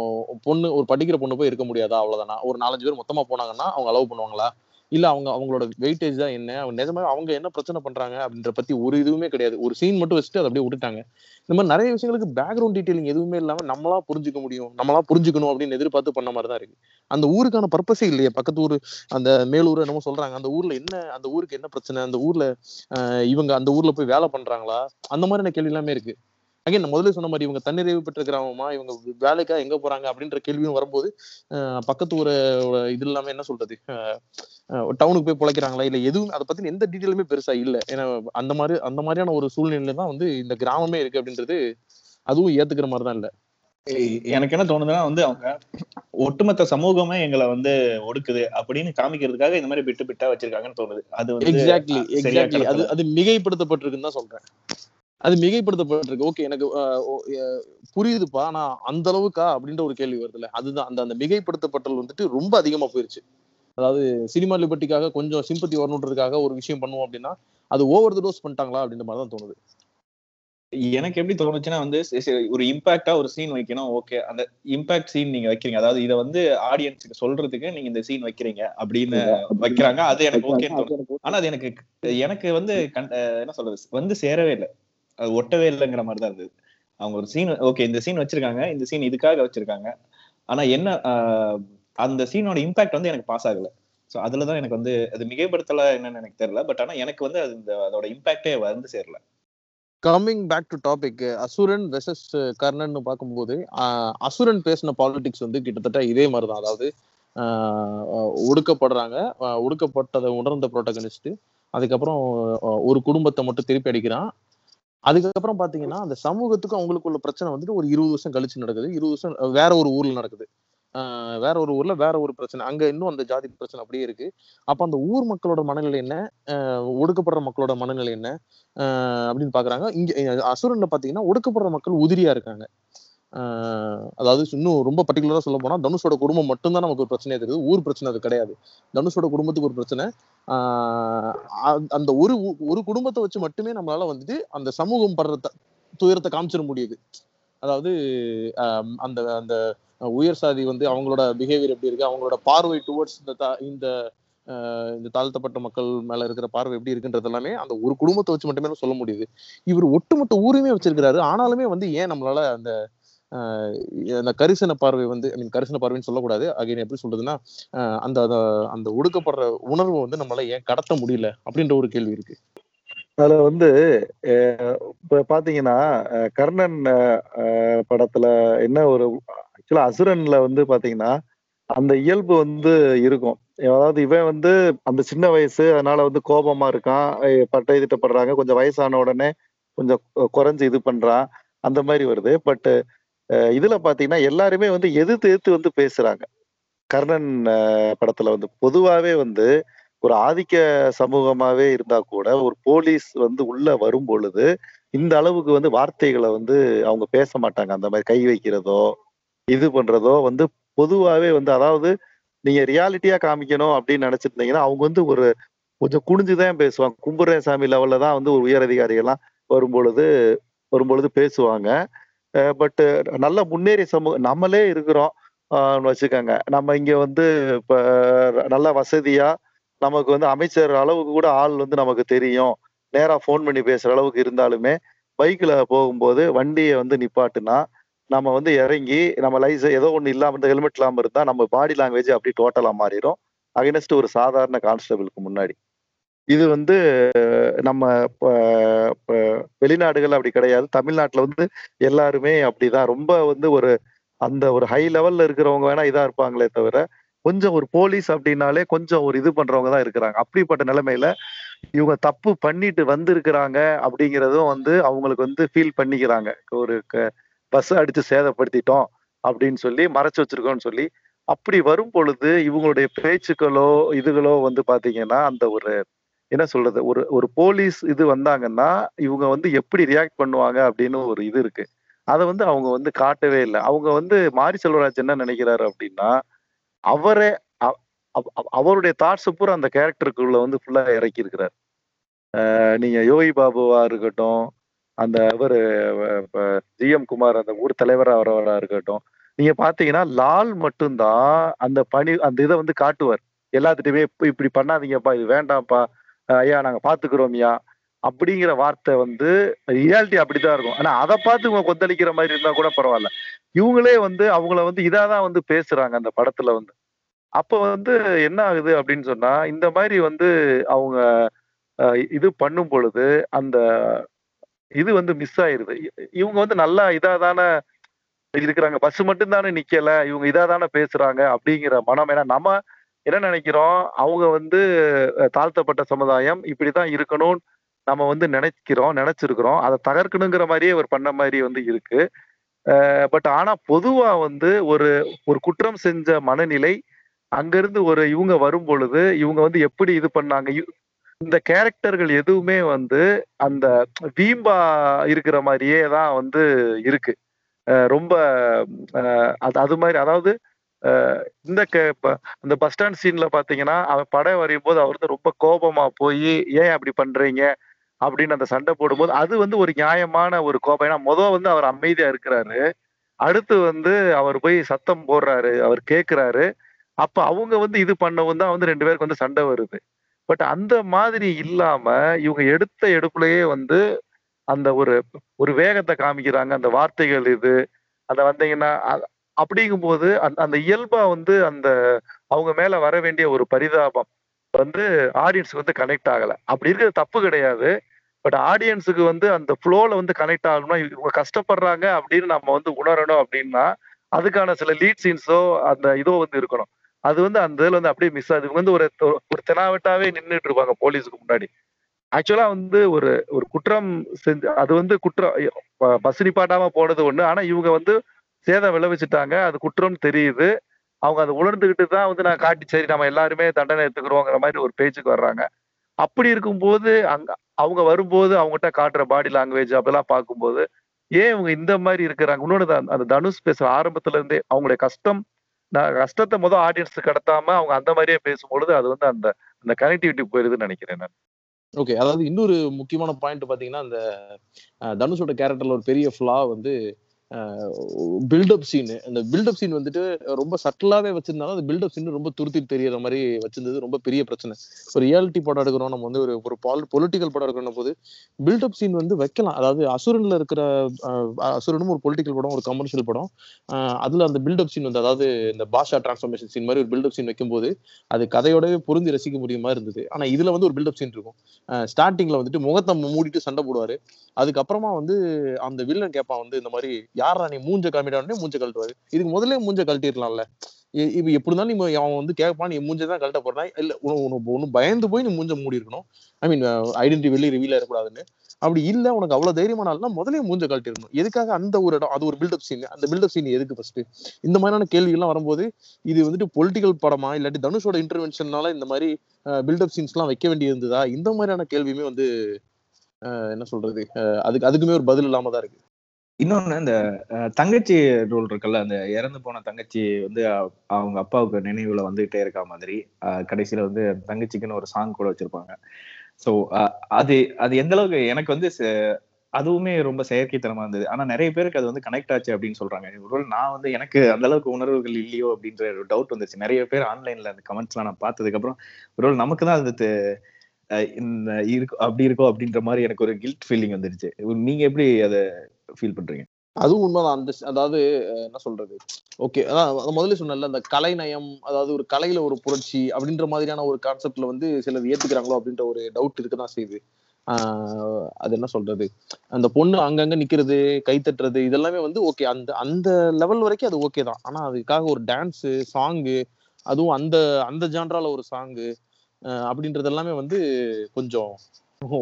பொண்ணு ஒரு படிக்கிற பொண்ணு போய் இருக்க முடியாதா? அவ்வளவுதானா? ஒரு நாலஞ்சு பேர் மொத்தமா போனாங்கன்னா அவங்க அலோவ் பண்ணுவாங்களா? இல்ல அவங்க அவங்களோட வெயிட்டேஜ் தான் என்ன? அவங்க நிஜமா அவங்க என்ன பிரச்சனை பண்றாங்க அப்படின்ற பத்தி ஒரு இதுவுமே கிடையாது. ஒரு சீன் மட்டும் வச்சுட்டு அதை அப்படியே விட்டுட்டாங்க. இந்த மாதிரி நிறைய விஷயங்களுக்கு பேக்ரவுண்ட் டீடைலிங் எதுவுமே இல்லாம நம்மளா புரிஞ்சுக்க முடியும். நம்மளா புரிஞ்சுக்கணும் அப்படின்னு எதிர்பார்த்து பண்ண மாதிரி தான் இருக்கு. அந்த ஊருக்கான பர்பஸே இல்லையே. பக்கத்து ஊர் அந்த மேலூர் என்னமோ சொல்றாங்க. அந்த ஊர்ல என்ன அந்த ஊருக்கு என்ன பிரச்சனை? அந்த ஊர்ல இவங்க அந்த ஊர்ல போய் வேலை பண்றாங்களா? அந்த மாதிரியான கேள்வி எல்லாமே இருக்கு. அகைன் முதல்ல சொன்ன மாதிரி இவங்க தன்னிறைவு பெற்ற கிராமமா இவங்க வேலைக்கா எங்க போறாங்க அப்படின்ற கேள்வியும் வரும்போது பக்கத்து ஊரோட இது இல்லாம என்ன சொல்றது? டவுனுக்கு போய் பிழைக்கிறாங்களா? இல்ல எதுவும் அதை பத்தி எந்த டீட்டெயிலுமே பெருசா இல்ல. ஏன்னா அந்த மாதிரி அந்த மாதிரியான ஒரு சூழ்நிலையில தான் வந்து இந்த கிராமமே இருக்கு அப்படின்றது அதுவும் ஏத்துக்கிற மாதிரி தான் இல்ல. எனக்கு என்ன தோணுதுன்னா வந்து அவங்க ஒட்டுமொத்த சமூகமே எங்களை வந்து ஒடுக்குது அப்படின்னு காமிக்கிறதுக்காக இந்த மாதிரி பிட்டு பிட்டா வச்சிருக்காங்கன்னு தோணுது. அது எக்ஸாக்ட்லி எக்ஸாக்ட்லி அது. அது மிகைப்படுத்தப்பட்டிருக்குன்னு தான் சொல்றேன். அது மிகைப்படுத்தப்பட்டிருக்கு. ஓகே எனக்கு புரியுதுப்பா. ஆனா அந்த அளவுக்கா? அப்படின்ற ஒரு கேள்வி வருதுல்ல. அதுதான். அந்த அந்த மிகைப்படுத்தப்பட்டல் வந்துட்டு ரொம்ப அதிகமா போயிருச்சு. அதாவது சினிமா லிபர்ட்டிக்காக கொஞ்சம் சிம்பத்தி வரணுன்றதுக்காக ஒரு விஷயம் பண்ணுவோம் அப்படின்னா அது ஓவர் த டோஸ் பண்ணிட்டாங்களா? அப்படின்ற மாதிரி தான் தோணுது. எனக்கு எப்படி தோணுச்சுன்னா வந்து ஒரு இம்பாக்டா ஒரு சீன் வைக்கணும். ஓகே. அந்த இம்பாக்ட் சீன் நீங்க வைக்கிறீங்க. அதாவது இதை வந்து ஆடியன்ஸுக்கு சொல்றதுக்கு நீங்க இந்த சீன் வைக்கிறீங்க அப்படின்னு வைக்கிறாங்க. அது எனக்கு தோணுது ஆனா அது எனக்கு எனக்கு வந்து என்ன சொல்றது? வந்து சேரவே இல்லை. அது ஒட்டவே இல்லைங்கிற மாதிரி தான் இருந்தது. அவங்க ஒரு சீன் ஓகே இந்த சீன் வச்சிருக்காங்க இந்த சீன் இதுக்காக வச்சிருக்காங்க. ஆனா என்ன அந்த சீனோட இம்பாக்ட் வந்து எனக்கு பாஸ் ஆகல. சோ அதுலதான் எனக்கு வந்து அது மிகைப்படுத்தல என்னன்னு எனக்கு தெரியல. பட் ஆனா எனக்கு வந்து அது இந்த அதோட இம்பாக்டே வந்து சேரல. Coming back to topic Asuran versus Karnan பார்க்கும்போது அசுரன் பேசின பாலிடிக்ஸ் வந்து கிட்டத்தட்ட இதே மாதிரி தான் அதாவது ஒடுக்கப்படுறாங்க ஒடுக்கப்பட்டதை உணர்ந்த புரோட்டகனிஸ்ட் அதுக்கப்புறம் ஒரு குடும்பத்தை மட்டும் திருப்பி அடிக்கிறான். அதுக்கப்புறம் பாத்தீங்கன்னா அந்த சமூகத்துக்கும் அவங்களுக்குள்ள பிரச்சனை வந்துட்டு ஒரு இருபது வருஷம் கழிச்சு நடக்குது. இருபது வருஷம் வேற ஒரு ஊர்ல நடக்குது. ஆஹ் வேற ஒரு ஊர்ல வேற ஒரு பிரச்சனை. அங்க இன்னும் அந்த ஜாதி பிரச்சனை அப்படியே இருக்கு. அப்ப அந்த ஊர் மக்களோட மனநிலை என்ன? ஆஹ் ஒடுக்கப்படுற மக்களோட மனநிலை என்ன? ஆஹ் அப்படின்னு பாக்குறாங்க. இங்க அசுரன்ல பாத்தீங்கன்னா ஒடுக்கப்படுற மக்கள் உதிரியா இருக்காங்க. அதாவது இன்னும் ரொம்ப பர்டிகுலராக சொல்ல போனால் தனுஷோட குடும்பம் மட்டும்தான் நமக்கு ஒரு பிரச்சனையே தெரியுது. ஊர் பிரச்சனை அது கிடையாது. தனுஷோட குடும்பத்துக்கு ஒரு பிரச்சனை. அந்த ஒரு ஒரு குடும்பத்தை வச்சு மட்டுமே நம்மளால வந்துட்டு அந்த சமூகம் படுற துயரத்தை காமிச்சிட முடியுது. அதாவது அந்த அந்த உயர் சாதி வந்து அவங்களோட பிஹேவியர் எப்படி இருக்கு? அவங்களோட பார்வை டுவர்ட்ஸ் இந்த தா- இந்த இந்த தாழ்த்தப்பட்ட மக்கள் மேல இருக்கிற பார்வை எப்படி இருக்குன்றது எல்லாமே அந்த ஒரு குடும்பத்தை வச்சு மட்டுமே சொல்ல முடியுது. இவர் ஒட்டுமொத்த ஊருமே வச்சிருக்கிறாரு. ஆனாலுமே வந்து ஏன் நம்மளால அந்த அந்த கரிசன பார்வை வந்து ஐ மீன் கரிசன பார்வைன்னு சொல்லக்கூடாது. அகைன் எப்படி சொல்றதுன்னா அந்த அந்த- அந்த ஒடுக்கப்படுற உணர்வை வந்து நம்மளால ஏன் கடத்த முடியல அப்படின்ற ஒரு கேள்வி இருக்கு. அதுல வந்து இப்ப பாத்தீங்கன்னா அஹ், கர்ணன் படத்துல என்ன ஒரு ஆக்சுவலா அசுரன்ல வந்து பாத்தீங்கன்னா அந்த இயல்பு வந்து இருக்கும். அதாவது இவன் வந்து அந்த சின்ன வயசு அதனால வந்து கோபமா இருக்கான் பட்டை திட்டப்படுறாங்க கொஞ்சம் வயசான உடனே கொஞ்சம் குறைஞ்சு இது பண்றான் அந்த மாதிரி வருது. பட் இதுல பாத்தீங்கன்னா எல்லாருமே வந்து எதிர்த்து எதிர்த்து வந்து பேசுறாங்க. கர்ணன் படத்துல வந்து பொதுவாவே வந்து ஒரு ஆதிக்க சமூகமாவே இருந்தா கூட ஒரு போலீஸ் வந்து உள்ள வரும் பொழுது இந்த அளவுக்கு வந்து வார்த்தைகளை வந்து அவங்க பேச மாட்டாங்க. அந்த மாதிரி கை வைக்கிறதோ இது பண்றதோ வந்து பொதுவாவே வந்து அதாவது நீங்க ரியாலிட்டியா காமிக்கணும் அப்படின்னு நினைச்சிருந்தீங்கன்னா அவங்க வந்து ஒரு கொஞ்சம் குனிஞ்சுதான் பேசுவாங்க. கும்புரேசாமி லெவல்ல தான் வந்து ஒரு உயர் அதிகாரிகள்லாம் வரும்பொழுது வரும்பொழுது பேசுவாங்க. பட் நல்ல முன்னேறிய சமூகம் நம்மளே இருக்கிறோம் வச்சுக்கோங்க. நம்ம இங்க வந்து இப்ப நல்ல வசதியா நமக்கு வந்து அமைச்சர் அளவுக்கு கூட ஆள் வந்து நமக்கு தெரியும். நேரா ஃபோன் பண்ணி பேசுற அளவுக்கு இருந்தாலுமே பைக்ல போகும்போது வண்டியை வந்து நிப்பாட்டுனா நம்ம வந்து இறங்கி நம்ம லைஸ் ஏதோ ஒண்ணு இல்லாம இந்த ஹெல்மெட் இல்லாம இருந்தா நம்ம பாடி லாங்குவேஜ் அப்படி டோட்டலா மாறிடும் அகைனஸ்ட் ஒரு சாதாரண கான்ஸ்டபிளுக்கு முன்னாடி. இது வந்து நம்ம வெளிநாடுகள் அப்படி கிடையாது. தமிழ்நாட்டில் வந்து எல்லாருமே அப்படிதான். ரொம்ப வந்து ஒரு அந்த ஒரு ஹை லெவல்ல இருக்கிறவங்க வேணா இதா இருப்பாங்களே தவிர கொஞ்சம் ஒரு போலீஸ் அப்படின்னாலே கொஞ்சம் ஒரு இது பண்றவங்க தான் இருக்கிறாங்க. அப்படிப்பட்ட நிலைமையில இவங்க தப்பு பண்ணிட்டு வந்திருக்கிறாங்க அப்படிங்கிறதும் வந்து அவங்களுக்கு வந்து ஃபீல் பண்ணிக்கிறாங்க. ஒரு பஸ் அடிச்சு சேதப்படுத்திட்டோம் அப்படின்னு சொல்லி மறைச்சு வச்சிருக்கோம்னு சொல்லி. அப்படி வரும் பொழுது இவங்களுடைய பேச்சுக்களோ இதுகளோ வந்து பாத்தீங்கன்னா அந்த ஒரு என்ன சொல்றது? ஒரு ஒரு போலீஸ் இது வந்தாங்கன்னா இவங்க வந்து எப்படி ரியாக்ட் பண்ணுவாங்க அப்படின்னு ஒரு இது இருக்கு. அதை வந்து அவங்க வந்து காட்டவே இல்லை. அவங்க வந்து மாரி செல்வராஜ் என்ன நினைக்கிறாரு அப்படின்னா அவரே அவருடைய தாட்ஸ் பூரா அந்த கேரக்டருக்குள்ள வந்து ஃபுல்லா இறக்கி இருக்கிறார் நீங்க யோகி பாபுவா இருக்கட்டும் அந்த இவர் ஜிஎம் குமார் அந்த ஊர் தலைவரா வரவரா இருக்கட்டும் நீங்க பாத்தீங்கன்னா லால் மட்டும்தான் அந்த பணி அந்த இதை வந்து காட்டுவார். எல்லாத்துட்டையுமே இப்படி பண்ணாதீங்கப்பா இது வேண்டாம்ப்பா ஐயா நாங்க பாத்துக்கிறோம்யா அப்படிங்கிற வார்த்தை வந்து ரியாலிட்டி அப்படிதான் இருக்கும். ஆனா அதை பார்த்து இவங்க கொந்தளிக்கிற மாதிரி இருந்தா கூட பரவாயில்ல. இவங்களே வந்து அவங்கள வந்து இதாதான் வந்து பேசுறாங்க அந்த படத்துல வந்து. அப்ப வந்து என்ன ஆகுது அப்படின்னு சொன்னா இந்த மாதிரி வந்து அவங்க அஹ், இது பண்ணும் பொழுது அந்த இது வந்து மிஸ் ஆயிருது. இவங்க வந்து நல்லா இதா தானே இருக்கிறாங்க. பஸ் மட்டும் தானே நிக்கல. இவங்க இதா தானே பேசுறாங்க அப்படிங்கிற மனம். ஏன்னா நம்ம என்ன நினைக்கிறோம்? அவங்க வந்து தாழ்த்தப்பட்ட சமுதாயம் இப்படிதான் இருக்கணும் நம்ம வந்து நினைக்கிறோம் நினைச்சிருக்கிறோம். அதை தகர்க்கணுங்கிற மாதிரியே அவர் பண்ண மாதிரி வந்து இருக்கு. பட் ஆனா பொதுவா வந்து ஒரு ஒரு குற்றம் செஞ்ச மனநிலை அங்கிருந்து ஒரு இவங்க வரும் பொழுது இவங்க வந்து எப்படி இது பண்ணாங்க? இந்த கேரக்டர்கள் எதுவுமே வந்து அந்த வீம்பா இருக்கிற மாதிரியே தான் வந்து இருக்கு. ரொம்ப அது அது மாதிரி அதாவது இந்த இந்த க- ப- பஸ் ஸ்டாண்ட் சீன்ல பாத்தீங்கன்னா அவன் படம் வரையும் போது அவர் வந்து ரொம்ப கோபமா போய் ஏன் அப்படி பண்றீங்க? அப்படின்னு அந்த சண்டை போடும்போது அது வந்து ஒரு நியாயமான ஒரு கோபம். ஏன்னா முத வந்து அவர் அமைதியா இருக்கிறாரு. அடுத்து வந்து அவர் போய் சத்தம் போடுறாரு அவர் கேட்கிறாரு அப்ப அவங்க வந்து இது பண்ணவும் தான் வந்து ரெண்டு பேருக்கு வந்து சண்டை வருது. பட் அந்த மாதிரி இல்லாம இவங்க எடுத்த எடுப்புலயே வந்து அந்த ஒரு ஒரு வேகத்தை காமிக்கிறாங்க. அந்த வார்த்தைகள் இது. அதை வந்தீங்கன்னா அப்படிங்கும்போது அந்த அந்த இயல்பா வந்து அந்த அவங்க மேல வர வேண்டிய ஒரு பரிதாபம் வந்து ஆடியன்ஸுக்கு வந்து கனெக்ட் ஆகல. அப்படி இருக்கிறது தப்பு கிடையாது. பட் ஆடியன்ஸுக்கு வந்து அந்த ஃப்ளோல வந்து கனெக்ட் ஆகணும்னா இவங்க கஷ்டப்படுறாங்க அப்படின்னு நம்ம வந்து உணரணும் அப்படின்னா அதுக்கான சில லீட் சீன்ஸோ அந்த இதோ வந்து இருக்கணும். அது வந்து அந்த இதில் வந்து அப்படியே மிஸ் ஆகுது வந்து ஒரு ஒரு தெனாவட்டாவே நின்றுட்டு இருப்பாங்க போலீஸுக்கு முன்னாடி. ஆக்சுவலா வந்து ஒரு ஒரு குற்றம் செஞ்சு அது வந்து குற்றம் பஸ் நிப்பாட்டாம போனது ஒண்ணு. ஆனா இவங்க வந்து சேதம் விளைவிச்சுட்டாங்க. அது குற்றம் தெரியுது. அவங்க அதை உணர்ந்துகிட்டு தான் வந்து நான் காட்டி சரி நம்ம எல்லாருமே தண்டனை எடுத்துக்கிறோங்கிற மாதிரி ஒரு பேச்சுக்கு வர்றாங்க. அப்படி இருக்கும்போது அங்க அவங்க வரும்போது அவங்ககிட்ட காட்டுற பாடி லாங்குவேஜ் அப்படிலாம் பார்க்கும்போது ஏன் இவங்க இந்த மாதிரி இருக்கிறாங்க? இன்னொன்று தான் அந்த தனுஷ் பேசுற ஆரம்பத்துல இருந்தே அவங்களுடைய கஷ்டம் நான் கஷ்டத்தை முதல் ஆடியன்ஸ் கடத்தாம அவங்க அந்த மாதிரியே பேசும்பொழுது அது வந்து அந்த அந்த கனெக்டிவிட்டி போயிருதுன்னு நினைக்கிறேன் நான். ஓகே அதாவது இன்னொரு முக்கியமான பாயிண்ட் பாத்தீங்கன்னா அந்த தனுஷோட கேரக்டர்ல ஒரு பெரிய ஃபிளா வந்து பில்டப் சீன் அந்த பில்டப் சீன் வந்துட்டு ரொம்ப சட்டிலாவே வச்சிருந்தாலும் அந்த பில்டப் சீன் ரொம்ப துருத்தி தெரியற மாதிரி வச்சிருந்தது. ரொம்ப பெரிய பிரச்சனை. ஒரு ரியாலிட்டி படம் எடுக்கிறோம் நம்ம வந்து ஒரு ஒரு பால் பொலிட்டிக்கல் படம் எடுக்கணும் போது பில்டப் சீன் வந்து வைக்கலாம். அதாவது அசுரன்ல இருக்கிற அசுரனும் ஒரு பொலிட்டிக்கல் படம் ஒரு கமர்ஷியல் படம். அதுல அந்த பில்டப் சீன் வந்து அதாவது இந்த பாஷா டிரான்ஸ்ஃபர்மேஷன் சீன் மாதிரி ஒரு பில்டப் சீன் வைக்கும்போது அது கதையோடவே பொருந்தி ரசிக்க முடியுமா இருந்தது. ஆனா இதுல வந்து ஒரு பில்டப் சீன் இருக்கும். ஸ்டார்டிங்ல வந்துட்டு முகத்தை மூடிட்டு சண்டை போடுவாரு. அதுக்கப்புறமா வந்து அந்த வில்லன் கேப்பா வந்து இந்த மாதிரி யாரா நீ மூஞ்ச காமிடானே மூஞ்ச கழட்டுவாரு. இதுக்கு முதல்ல மூஞ்ச கழட்டிடலாம்ல இப்ப எப்படி இருந்தாலும் நீ அவன் வந்து கேட்பான் நீ மூஞ்ச தான் கழட்ட போறா இல்ல உனக்கு ஒண்ணு பயந்து போய் நீ மூஞ்ச மூடி இருக்கணும். ஐ மீன் ஐடென்டி வெளியே ரிவீல் ஆயிடக்கூடாதுன்னு அப்படி இல்ல உனக்கு அவ்வளவு தைரியமான முதலே முதல்ல மூஞ்ச கழட்டிடணும் எதுக்காக அந்த ஒரு இடம் அது ஒரு பில்டப் சீன் அந்த பில்டப் சீன் எதுக்கு ஃபர்ஸ்ட் இந்த மாதிரியான கேள்விகள்லாம் வரும்போது இது வந்துட்டு பொலிட்டிக்கல் படமா இல்லாட்டி தனுஷோட இன்டர்வென்ஷன்னால இந்த மாதிரி பில்டப் சீன்ஸ் எல்லாம் வைக்க வேண்டியிருந்ததா? இந்த மாதிரியான கேள்வியுமே வந்து என்ன சொல்றது அதுக்கு அதுக்குமே ஒரு பதில் இல்லாம தான் இருக்கு. இன்னொன்னு இந்த தங்கச்சி ரோல் இருக்குல்ல அந்த இறந்து போன தங்கச்சி வந்து அவங்க அப்பாவுக்கு நினைவுல வந்துகிட்டே இருக்கா மாதிரி கடைசியில வந்து தங்கச்சிக்குன்னு ஒரு சாங் கூட வச்சிருப்பாங்க. ஸோ அது அது எந்த அளவுக்கு எனக்கு வந்து ச- அதுவுமே ரொம்ப செயற்கைத்தனமா இருந்தது. ஆனா நிறைய பேருக்கு அது வந்து கனெக்ட் ஆச்சு அப்படின்னு சொல்றாங்க. ஒருவேளை நான் வந்து எனக்கு அந்த அளவுக்கு உணர்வுகள் இல்லையோ அப்படின்ற ஒரு டவுட் வந்துச்சு. நிறைய பேர் ஆன்லைன்ல அந்த கமெண்ட்ஸ் எல்லாம் நான் பார்த்ததுக்கு அப்புறம் ஒருவேளை நமக்கு தான் அது தெ- இந்த இருக்கோ அப்படி இருக்கோ அப்படின்ற மாதிரி எனக்கு ஒரு கில்ட் ஃபீலிங் வந்துருச்சு. நீங்க எப்படி அதை ஃபீல் பண்றீங்க. அதுவும் உண்மைதான். அந்த அதாவது என்ன சொல்றது? ஓகே அதான் முதல்ல சொன்னல அந்த கலை நயம் அதாவது ஒரு கலையில ஒரு புரட்சி அப்படின்ற மாதிரியான ஒரு கான்செப்ட்ல வந்து சிலர் ஏத்துக்கிறாங்களோ அப்படின்ற ஒரு டவுட் இருக்கதான் செய்யுது. ஆஹ் அது என்ன சொல்றது? அந்த பொண்ணு அங்கங்க நிக்கிறது கை தட்டுறது இதெல்லாமே வந்து ஓகே. அந்த அந்த லெவல் வரைக்கும் அது ஓகே தான். ஆனா அதுக்காக ஒரு டான்ஸு சாங்கு அதுவும் அந்த அந்த ஜான்ரால ஒரு சாங்கு அப்படின்றது எல்லாமே வந்து கொஞ்சம்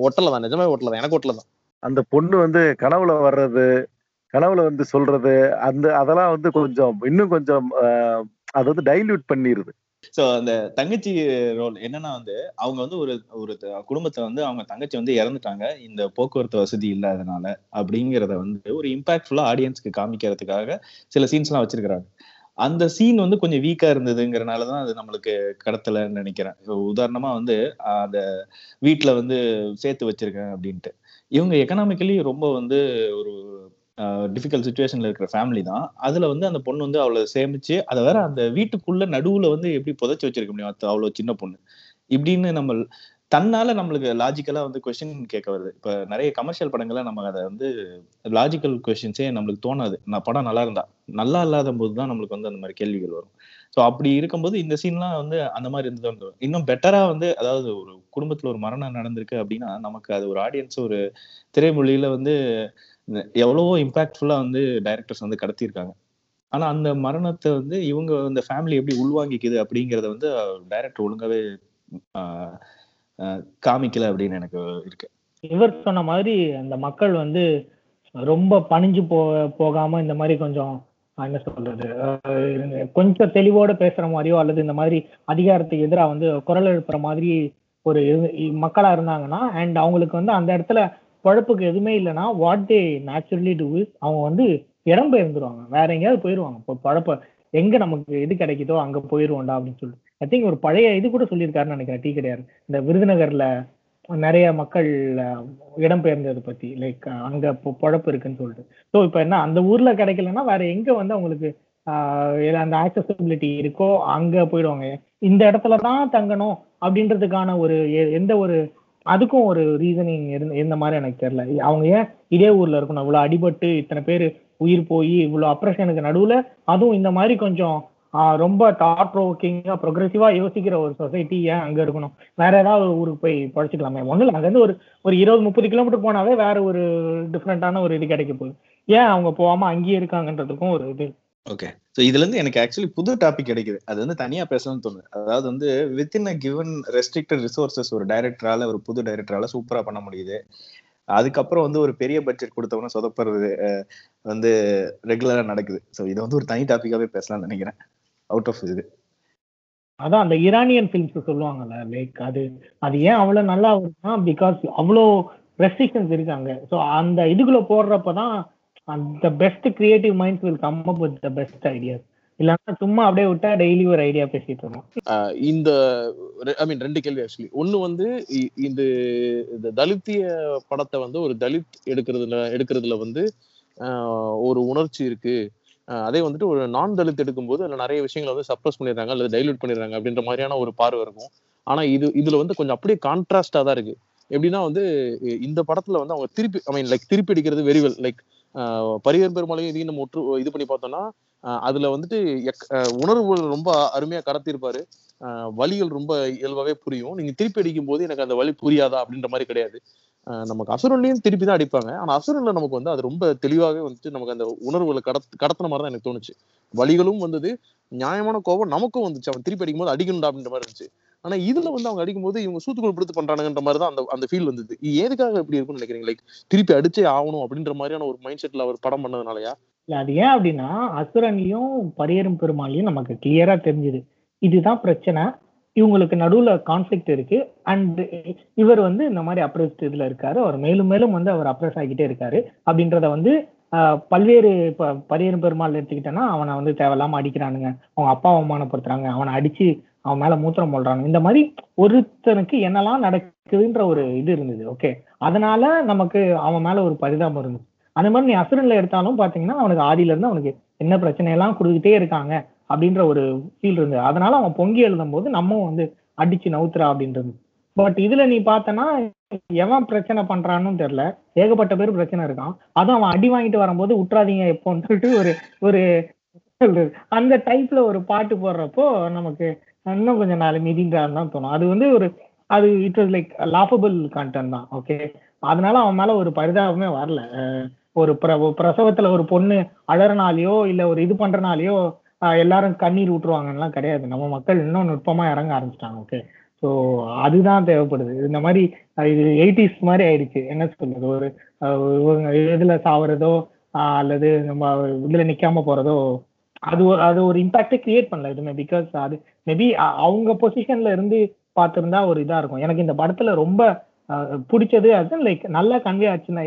ஒட்டலை தான். நிஜமே ஒட்டலை தான். எனக்கு ஒட்டலை தான். அந்த பொண்ணு வந்து கனவுல வர்றது கனவுல வந்து சொல்றது அந்த அதெல்லாம் வந்து கொஞ்சம் இன்னும் கொஞ்சம் அது வந்து டைல்யூட் பண்ணிருது. ஸோ அந்த தங்கச்சி ரோல் என்னன்னா வந்து அவங்க வந்து ஒரு ஒரு குடும்பத்தை வந்து அவங்க தங்கச்சி வந்து இறந்துட்டாங்க. இந்த போக்குவரத்து வசதி இல்லாதனால அப்படிங்கிறத வந்து ஒரு இம்பாக்ட்ஃபுல்லா ஆடியன்ஸ்க்கு காமிக்கிறதுக்காக சில சீன்ஸ்லாம் வச்சிருக்கிறாங்க. அந்த சீன் வந்து கொஞ்சம் வீக்கா இருந்ததுங்கிறனாலதான் அது நம்மளுக்கு கடத்தலைன்னு நினைக்கிறேன். இப்ப உதாரணமா வந்து அந்த வீட்டில் வந்து சேர்த்து வச்சிருக்கேன் அப்படின்ட்டு. இவங்க எக்கனாமிக்கலி ரொம்ப வந்து ஒரு டிஃபிகல்ட் சுச்சுவேஷன்ல இருக்கிற ஃபேமிலி தான். அதுல வந்து அந்த பொண்ணு வந்து அவளை சேமிச்சு அதை வேற அந்த வீட்டுக்குள்ள நடுவுல வந்து எப்படி புதைச்சி வச்சிருக்க முடியும்? அது அவ்வளவு சின்ன பொண்ணு. இப்படின்னு நம்ம தன்னால நம்மளுக்கு லாஜிக்கலா வந்து கொஸ்டின் கேட்க வருது. இப்ப நிறைய கமர்ஷியல் படங்கள்ல நம்ம அதை வந்து லாஜிக்கல் கொஸ்டின்ஸே நம்மளுக்கு தோணாது. நான் படம் நல்லா இருந்தா நல்லா இல்லாத போது தான் நம்மளுக்கு வந்து அந்த மாதிரி கேள்விகள் வரும். ஸோ அப்படி இருக்கும்போது இந்த சீன்லாம் வந்து அந்த மாதிரி இருந்தது இன்னும் பெட்டரா வந்து அதாவது ஒரு குடும்பத்துல ஒரு மரணம் நடந்திருக்கு அப்படின்னா நமக்கு அது ஒரு ஆடியன்ஸ் ஒரு திரைமொழியில வந்து எவ்வளவோ இம்பாக்ட்ஃபுல்லா வந்து டைரக்டர்ஸ் வந்து கடத்தியிருக்காங்க. ஆனா அந்த மரணத்தை வந்து இவங்க அந்த ஃபேமிலி எப்படி உள்வாங்கிக்குது அப்படிங்கறத வந்து டைரக்டர் ஒழுங்காவே காமிக்கல அப்படின்னு எனக்கு இருக்கு. இவர் சொன்ன மாதிரி அந்த மக்கள் வந்து ரொம்ப பணிஞ்சு போ போகாம இந்த மாதிரி கொஞ்சம் என்ன சொல்றது? கொஞ்சம் தெளிவோட பேசுற மாதிரியோ அல்லது இந்த மாதிரி அதிகாரத்துக்கு எதிராக வந்து குரல் எழுப்புற மாதிரி ஒரு மக்களா இருந்தாங்கன்னா அண்ட் அவங்களுக்கு வந்து அந்த இடத்துல குழப்புக்கு எதுவுமே இல்லைன்னா what they naturally do is அவங்க வந்து இடம் பெயர்ந்துருவாங்க. வேற எங்கேயாவது போயிருவாங்க. இப்போ குழப்ப எங்க நமக்கு எது கிடைக்குதோ அங்க போயிருவோம்டா அப்படின்னு சொல்லிட்டு. ஐ திங்க் ஒரு பழைய இது கூட சொல்லியிருக்காருன்னு நினைக்கிறேன். டீ கிடையாது இந்த விருதுநகர்ல நிறைய மக்கள் அஹ், இடம்பெயர்ந்ததை பத்தி லைக் அங்க பொழப்பு இருக்குன்னு சொல்லிட்டு. ஸோ இப்போ என்ன அந்த ஊர்ல கிடைக்கலன்னா வேற எங்க வந்து அவங்களுக்கு ஆஹ், அந்த ஆக்சசபிலிட்டி இருக்கோ அங்க போயிடுவாங்க. இந்த இடத்துல தான் தங்கணும் அப்படின்றதுக்கான ஒரு எ- எந்த ஒரு அதுக்கும் ஒரு ரீசனிங் இருந்த எந்த மாதிரி எனக்கு தெரியல. அவங்க ஏன் இதே ஊர்ல இருக்கணும்? இவ்வளவு அடிபட்டு இத்தனை பேர் உயிர் போய் இவ்வளவு அப்ரஷனுக்கு நடுவுல அதுவும் இந்த மாதிரி கொஞ்சம் ரொம்ப தாட் ப்ரோக்கிங்கா ப்ரொக்ரெசிவா யோசிக்கிற ஒரு சொசைட்டி ஏன் அங்க இருக்கணும்? வேற ஏதாவது ஒரு ஊருக்கு போய் படிச்சுக்கலாமே. ஒண்ணும் இல்லை அங்கேருந்து ஒரு ஒரு இருபது முப்பது கிலோமீட்டர் போனாவே வேற ஒரு டிஃப்ரெண்டான ஒரு இது கிடைக்க போகுது. ஏன் அவங்க போகாம அங்கேயே இருக்காங்கன்றதுக்கும் ஒரு இது. ஓகே ஸோ இதுல இருந்து எனக்கு ஆக்சுவலி புது டாபிக் கிடைக்குது. அது வந்து தனியா பேசணும்னு தோணுது. அதாவது வந்து within a given restricted resources ஒரு டைரக்டரால ஒரு புது டைரக்டரால சூப்பரா பண்ண முடியுது. அதுக்கப்புறம் வந்து ஒரு பெரிய பட்ஜெட் கொடுத்தவன சொதப்படுறது வந்து ரெகுலரா நடக்குது. ஸோ இதை வந்து ஒரு தனி டாபிக்காவே பேசலாம்னு நினைக்கிறேன். அவுட் ஆஃப் இது. அதான் அந்த ஈரானியன் ஃபிலிம்ஸ் சொல்லுவாங்கல்ல லைக் அது அது ஏன் அவ்வளவு நல்லா வருதுன்னா பிகாஸ் அவ்வளோ ரெஸ்ட்ரிக்ஷன்ஸ் இருக்காங்க. ஸோ அந்த இதுக்குள்ள போடுறப்ப தான் அந்த best creative minds will come up with the best ideas இல்லைன்னா சும்மா அப்படியே விட்டா டெய்லி ஒரு ஐடியா பேசிட்டு இருக்கோம் இந்த ஐ மீன் ரெண்டு கேள்வி ஆக்சுவலி ஒண்ணு வந்து இந்த இந்த தலித்திய படத்தை வந்து ஒரு தலித் எடுக்கிறதுல எடுக்கிறதுல வந்து ஆஹ் ஒரு உணர்ச்சி இருக்கு. அதே வந்துட்டு ஒரு நான் தலித் எடுக்கும்போது அதில் நிறைய விஷயங்களை வந்து சப்ரஸ் பண்ணிடுறாங்க அல்லது டைல்யூட் பண்ணிடுறாங்க அப்படின்ற மாதிரியான ஒரு பார்வை இருக்கும். ஆனா இது இதுல வந்து கொஞ்சம் அப்படியே கான்ட்ராஸ்டாக தான் இருக்கு. எப்படின்னா வந்து இந்த படத்துல வந்து அவங்க திருப்பி ஐ மீன் லைக் திருப்பி அடிக்கிறது வெரி வெல் லைக் பரிகர் பெருமாளையும் இதையும் நம்ம ஒற்று இது பண்ணி பார்த்தோம்னா அதுல வந்துட்டு எக்- உணர்வுகள் ரொம்ப அருமையா கடத்திருப்பாரு ஆஹ் வலிகள் ரொம்ப இயல்பாவே புரியும். நீங்க திருப்பி அடிக்கும் போது எனக்கு அந்த வலி புரியாதா அப்படின்ற மாதிரி கிடையாது. நமக்கு அசுரன்லயும் திருப்பி தான் அடிப்பாங்க. ஆனா அசுரன்ல நமக்கு வந்து அது ரொம்ப தெளிவாகவே வந்துட்டு நமக்கு அந்த உணர்வுகளை கடத் கடத்தின மாதிரி தான் எனக்கு தோணுச்சு. வழிகளும் வந்தது நியாயமான கோபம் நமக்கும் வந்துச்சு. அவன் திருப்பி அடிக்கும்போது அடிக்கணும்டா அப்படின்ற மாதிரி இருந்துச்சு. ஆனா இதுல வந்து அவங்க அடிக்கும்போது இவங்க சூத்துக்குள் பிடித்து பண்றானுங்கன்ற மாதிரி தான் அந்த அந்த ஃபீல் வந்தது. எதுக்காக இப்படி இருக்கும்னு நினைக்கிறீங்க? லைக் திருப்பி அடிச்சே ஆகணும் அப்படின்ற மாதிரியான ஒரு மைண்ட் செட்ல அவர் படம் பண்ணதுனாலயா? இல்ல அது ஏன் அப்படின்னா அசுரன்லயும் பரியரும் பெருமாளையும் நமக்கு கிளியரா தெரிஞ்சுது. இதுதான் பிரச்சனை. இவங்களுக்கு நடுவுல கான்ஃபிளிக்ட் இருக்கு. அண்ட் இவர் வந்து இந்த மாதிரி அப்ரஸ் இதுல இருக்காரு. அவர் மேலும் மேலும் வந்து அவர் அப்ரெஸ் ஆகிட்டே இருக்காரு. அப்படின்றத வந்து பல்வேறு இப்போ பரியரும் பெருமாள் எடுத்துக்கிட்டேன்னா அவனை வந்து தேவையில்லாம அடிக்கிறானுங்க. அவங்க அப்பா அவமானப்படுத்துறாங்க. அவனை அடிச்சு அவன் மேல மூத்திரம் போடுறாங்க. இந்த மாதிரி ஒருத்தனுக்கு என்னெல்லாம் நடக்குதுன்ற ஒரு இது இருந்தது. ஓகே அதனால நமக்கு அவன் மேல ஒரு பரிதாபம் இருந்துச்சு அந்த மாதிரி நீ அசுரன்ல எடுத்தாலும் பாத்தீங்கன்னா அவனுக்கு ஆதியில இருந்து அவனுக்கு என்ன பிரச்சனை எல்லாம் கொடுத்துட்டே இருக்காங்க. அப்படின்ற ஒரு ஃபீல் இருந்தது. அதனால அவன் பொங்கி எழுதும் போது நம்ம வந்து அடிச்சு நவுத்துறா அப்படின்றது. பட் இதுல நீ பார்த்தனா எவன் பிரச்சனை பண்றான்னு தெரியல ஏகப்பட்ட பேர் பிரச்சனை இருக்கான். அதுவும் அவன் அடி வாங்கிட்டு வரும்போது விட்டுறாதீங்க எப்போன்னு சொல்லிட்டு ஒரு ஒரு அந்த டைப்ல ஒரு பாட்டு போடுறப்போ நமக்கு இன்னும் கொஞ்சம் நாள் மிதின்றான்னு தான் தோணும். அது வந்து ஒரு அது it was like laughable content தான். ஓகே அதனால அவன் மேல ஒரு பரிதாபமே வரல. ஒரு பிர பிரசவத்துல ஒரு பொண்ணு அழறனாலேயோ இல்ல ஒரு இது பண்றனாலேயோ எல்லாரும் கண்ணீர் ஊற்றுவாங்கலாம் கிடையாது. நம்ம மக்கள் இன்னும் நுட்பமா இறங்க ஆரம்பிச்சிட்டாங்க ஓகே ஸோ அதுதான் தேவைப்படுது. இந்த மாதிரி இது எயிட்டிஸ் மாதிரி ஆயிடுச்சு. என்ன சொல்றது? ஒரு இவங்க இதுல சாவறதோ அல்லது நம்ம இதுல நிக்காம போறதோ அது ஒரு அது ஒரு இம்பாக்டே கிரியேட் பண்ணல எதுவுமே. பிகாஸ் அது மேபி அவங்க பொசிஷன்ல இருந்து பார்த்திருந்தா ஒரு இதா இருக்கும். எனக்கு இந்த படத்துல ரொம்ப அஹ், பிடிச்சது அது லைக் நல்லா கன்வே ஆச்சுன்னா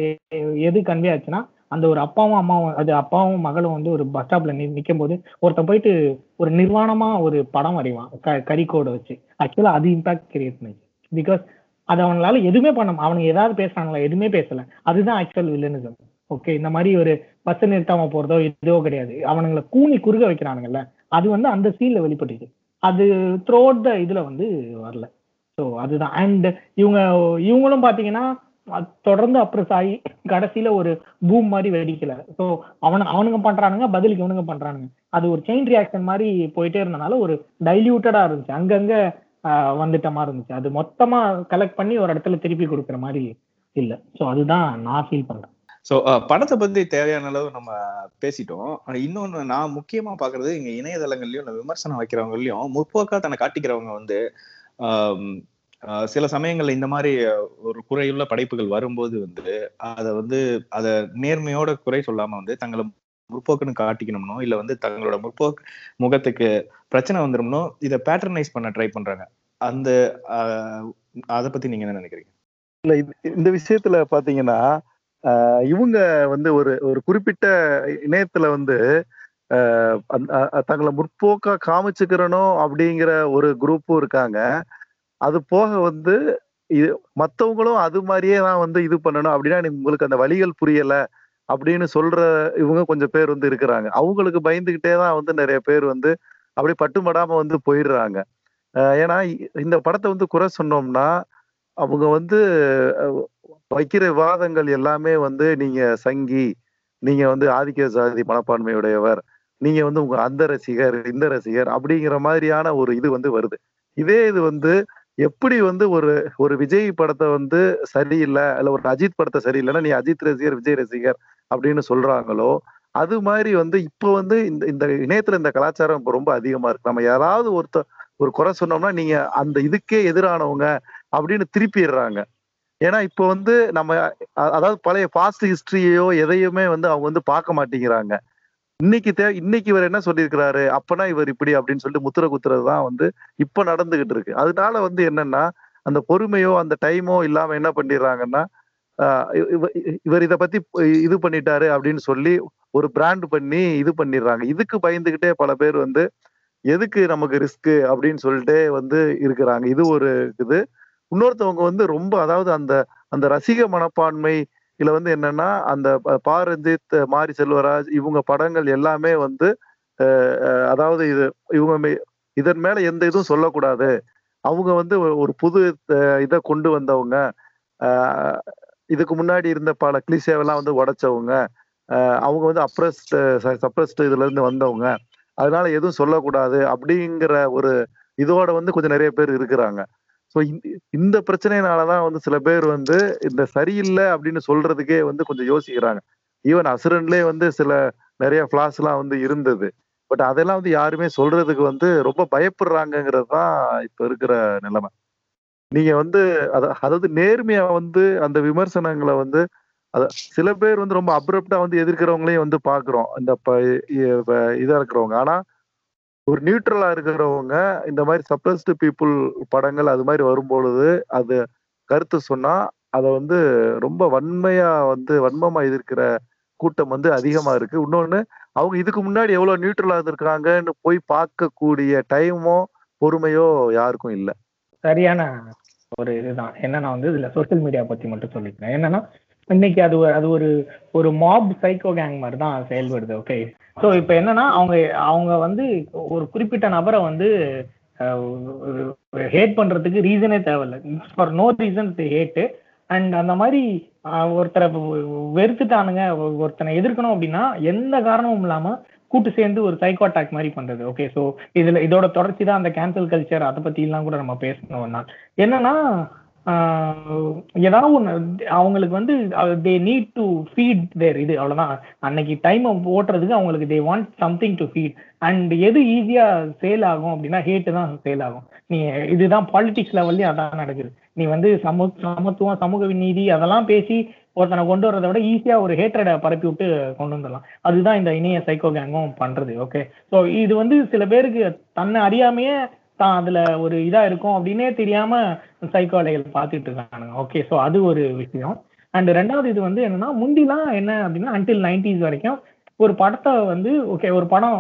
எது கன்வே ஆச்சுன்னா அந்த ஒரு அப்பாவும் அம்மாவும் அது அப்பாவும் மகளும் வந்து ஒரு பஸ் ஸ்டாப்ல நிற்கும் போது ஒருத்தன் போயிட்டு ஒரு நிர்வாணமா ஒரு படம் வரைவான். க கரிக்கோட வச்சு. ஆக்சுவலா அது இம்பாக்ட் கிரியேட் பண்ணுச்சு பிகாஸ் அது அவங்களால எதுவுமே பண்ண மு- அவனுங்க ஏதாவது பேசுறாங்களா எதுவுமே பேசல. அதுதான் ஆக்சுவல் வில்லனிசம் ஓகே இந்த மாதிரி ஒரு பஸ் நிறுத்தாம போறதோ எதுவோ கிடையாது. அவனுங்களை கூனி குறுக வைக்கிறானுங்கல்ல அது வந்து அந்த சீன்ல வெளிப்பட்டுச்சு. அது த்ரோட் த இதுல வந்து வரல. ஸோ அதுதான். அண்ட் இவங்க இவங்களும் பாத்தீங்கன்னா தொடர்ந்து அப்ரஸ் ஆகி கடைசியில ஒரு பூம் மாதிரி வெடிக்கல. ஸோ அவனு அவனுங்க பண்றானுங்க பதிலுக்கு இவனுங்க பண்றானுங்க. அது ஒரு செயின் ரியாக்ஷன் மாதிரி போயிட்டே இருந்தனால ஒரு டைல்யூட்டடா இருந்துச்சு. அங்கங்க வந்துட்ட மாதிரி இருந்துச்சு. அது மொத்தமா கலெக்ட் பண்ணி ஒரு இடத்துல திருப்பி கொடுக்குற மாதிரி இல்ல. ஸோ அதுதான் நான் ஃபீல் பண்றேன். ஸோ படத்தை பத்தி தேவையான அளவு நம்ம பேசிட்டோம். ஆனா இன்னொன்னு நான் முக்கியமா பாக்குறது இங்க இணையதளங்கள்லயும் விமர்சனம் வைக்கிறவங்களையும் முற்போக்கா தன்னை காட்டிக்கிறவங்க வந்து சில சமயங்கள்ல இந்த மாதிரி ஒரு குறையுள்ள படைப்புகள் வரும்போது வந்து அதை வந்து அதை நேர்மையோட குறை சொல்லாம வந்து தங்களை முற்போக்குன்னு காட்டிக்கணும்னோ இல்ல வந்து தங்களோட முற்போக்கு முகத்துக்கு பிரச்சனை வந்துடும்னோ இதை பேட்டர்னைஸ் பண்ண ட்ரை பண்றாங்க. அந்த ஆஹ், பத்தி நீங்க என்ன நினைக்கிறீங்க? இல்ல இது- இந்த விஷயத்துல பாத்தீங்கன்னா ஆஹ் இவங்க வந்து ஒரு ஒரு குறிப்பிட்ட இணையத்துல வந்து ஆஹ் தங்களை முற்போக்கா காமிச்சுக்கிறனும் அப்படிங்கிற ஒரு குரூப்பும் இருக்காங்க. அது போக வந்து இது மற்றவங்களும் அது மாதிரியே தான் வந்து இது பண்ணணும். அப்படின்னா எனக்கு உங்களுக்கு அந்த வழிகள் புரியல அப்படின்னு சொல்ற இவங்க கொஞ்சம் பேர் வந்து இருக்கிறாங்க. அவங்களுக்கு பயந்துகிட்டே தான் வந்து நிறைய பேர் வந்து அப்படியே பட்டுமடாம வந்து போயிடுறாங்க. ஏன்னா இந்த படத்தை வந்து குறை சொன்னோம்னா அவங்க வந்து வைக்கிற விவாதங்கள் எல்லாமே வந்து நீங்க சங்கி நீங்க வந்து ஆதிக்க சாதி மனப்பான்மையுடையவர் நீங்க வந்து உங்க அந்த ரசிகர் இந்த ரசிகர் அப்படிங்கிற மாதிரியான ஒரு இது வந்து வருது. இதே இது வந்து எப்படி வந்து ஒரு ஒரு விஜய் படத்தை வந்து சரியில்லை இல்ல ஒரு அஜித் படத்தை சரியில்லைன்னா நீ அஜித் ரசிகர் விஜய் ரசிகர் அப்படின்னு சொல்றாங்களோ அது மாதிரி வந்து இப்போ வந்து இந்த இந்த இணையத்துல இந்த கலாச்சாரம் இப்போ ரொம்ப அதிகமா இருக்கு. நம்ம யாராவது ஒருத்தர் ஒரு குறை சொன்னோம்னா நீங்க அந்த இதுக்கே எதிரானவங்க அப்படின்னு திருப்பிடுறாங்க. ஏன்னா இப்போ வந்து நம்ம அதாவது பழைய பாஸ்ட் ஹிஸ்டரியோ எதையுமே வந்து அவங்க வந்து பார்க்க மாட்டேங்கிறாங்க. இன்னைக்கு தே இன்னைக்கு இவர் என்ன சொல்லியிருக்கிறாரு? அப்பனா இவர் இப்படி அப்படின்னு சொல்லிட்டு முத்திர குத்துறது தான் வந்து இப்ப நடந்துகிட்டு இருக்கு. அதனால வந்து என்னன்னா அந்த பொறுமையோ அந்த டைமோ இல்லாம என்ன பண்ணிடுறாங்கன்னா ஆஹ் இவ- இவர் இதை பத்தி இது பண்ணிட்டாரு அப்படின்னு சொல்லி ஒரு பிராண்ட் பண்ணி இது பண்ணிடுறாங்க. இதுக்கு பயந்துகிட்டே பல பேர் வந்து எதுக்கு நமக்கு ரிஸ்க்கு அப்படின்னு சொல்லிட்டே வந்து இருக்கிறாங்க. இது ஒரு இது. இன்னொருத்தவங்க வந்து ரொம்ப அதாவது அந்த அந்த ரசிக மனப்பான்மை இதுல வந்து என்னன்னா அந்த ப- பா ரஞ்சித் மாரி செல்வராஜ் இவங்க படங்கள் எல்லாமே வந்து அதாவது இது இவங்க மே- இதன் மேல எந்த இதுவும் சொல்லக்கூடாது. அவங்க வந்து ஒரு- புது இதை கொண்டு வந்தவங்க. இதுக்கு முன்னாடி இருந்த பல கிளிசேவெல்லாம் வந்து உடைச்சவங்க. அவங்க வந்து அப்ரஸ்ட் சப்ரஸ்ட் இதுல இருந்து வந்தவங்க. அதனால எதுவும் சொல்லக்கூடாது அப்படிங்கிற ஒரு இதோட வந்து கொஞ்சம் நிறைய பேர் இருக்கிறாங்க. ஸோ இந்த பிரச்சனையினாலதான் வந்து சில பேர் வந்து இந்த சரியில்லை அப்படின்னு சொல்றதுக்கே வந்து கொஞ்சம் யோசிக்கிறாங்க. ஈவன் அசுரன்லேயே வந்து சில நிறைய ஃபிளாஸ்லாம் வந்து இருந்தது. பட் அதெல்லாம் வந்து யாருமே சொல்றதுக்கு வந்து ரொம்ப பயப்படுறாங்கங்கிறது தான் இப்போ இருக்கிற நிலைமை. நீங்க வந்து அதாவது நேர்மையா வந்து அந்த விமர்சனங்களை வந்து அத சில பேர் வந்து ரொம்ப அப்ரப்டா வந்து எதிர்க்கிறவங்களையும் வந்து பாக்குறோம். இந்த ப- இதா இருக்கிறவங்க. ஆனா ஒரு நியூட்ரலா இருக்கிறவங்க இந்த மாதிரி சப்ரஸ்டு பீப்புள் படங்கள் அது மாதிரி வரும்பொழுது அது கருத்து சொன்னா அதை வந்து ரொம்ப வன்மையா வந்து வன்மமா எதிர்க்கிற கூட்டம் வந்து அதிகமா இருக்கு. இன்னொன்னு அவங்க இதுக்கு முன்னாடி எவ்வளவு நியூட்ரலா இருந்திருக்காங்கன்னு போய் பார்க்கக்கூடிய டைமோ பொறுமையோ யாருக்கும் இல்லை. சரியான ஒரு இதுதான். என்னன்னா வந்து இதுல சோஷியல் மீடியா பத்தி மட்டும் சொல்லிக்கிறேன். என்னன்னா இன்னைக்கு அது அது ஒரு ஒரு மாப் சைக்கோ கேங் மாதிரி தான் செயல்படுது ஓகே ஸோ இப்போ என்னன்னா அவங்க அவங்க வந்து ஒரு குறிப்பிட்ட நபரை வந்து ஹேட் பண்றதுக்கு ரீசனே தேவையில்லை. For no reason hate and அந்த மாதிரி ஒருத்தரை வெறுத்துட்டானுங்க ஒருத்தனை எதிர்க்கணும் அப்படின்னா எந்த காரணமும் இல்லாம கூட்டு சேர்ந்து ஒரு சைக்கோ அட்டாக் மாதிரி பண்றது ஓகே ஸோ இதுல இதோட தொடர்ச்சி தான் அந்த கேன்சல் கல்ச்சர் அதை பத்தி எல்லாம் கூட நம்ம பேசணும் ஒரு நாள். என்னன்னா ஏதாவது ஒன்று அவங்களுக்கு வந்து they need to feed their இது அவ்வளோதான் அன்னைக்கு டைம் ஓட்டுறதுக்கு அவங்களுக்கு they want something to feed and எது ஈஸியாக சேல் ஆகும் அப்படின்னா ஹேட்டு தான் சேல் ஆகும். நீ இதுதான் பாலிடிக்ஸ் லெவல்லையும் அதான் நடக்குது. நீ வந்து சமூக சமத்துவம் சமூக நீதி அதெல்லாம் பேசி ஒருத்தனை கொண்டு வரதை விட ஈஸியாக ஒரு ஹேட்ரடை பரப்பி விட்டு கொண்டு வந்துடலாம். அதுதான் இந்த இணைய சைக்கோ கேங்கும் பண்ணுறது ஓகே ஸோ இது வந்து சில பேருக்கு தன்னை அறியாமையே தான் அதில் ஒரு இதாக இருக்கும் அப்படின்னே தெரியாமல் சைக்கோ பார்த்துட்டு இருக்கானுங்க. ஓகே ஸோ அது ஒரு விஷயம். அண்ட் ரெண்டாவது இது வந்து என்னன்னா முந்திலாம் என்ன அப்படின்னா அன்டில் நைன்டிஸ் வரைக்கும் ஒரு படத்தை வந்து ஓகே ஒரு படம்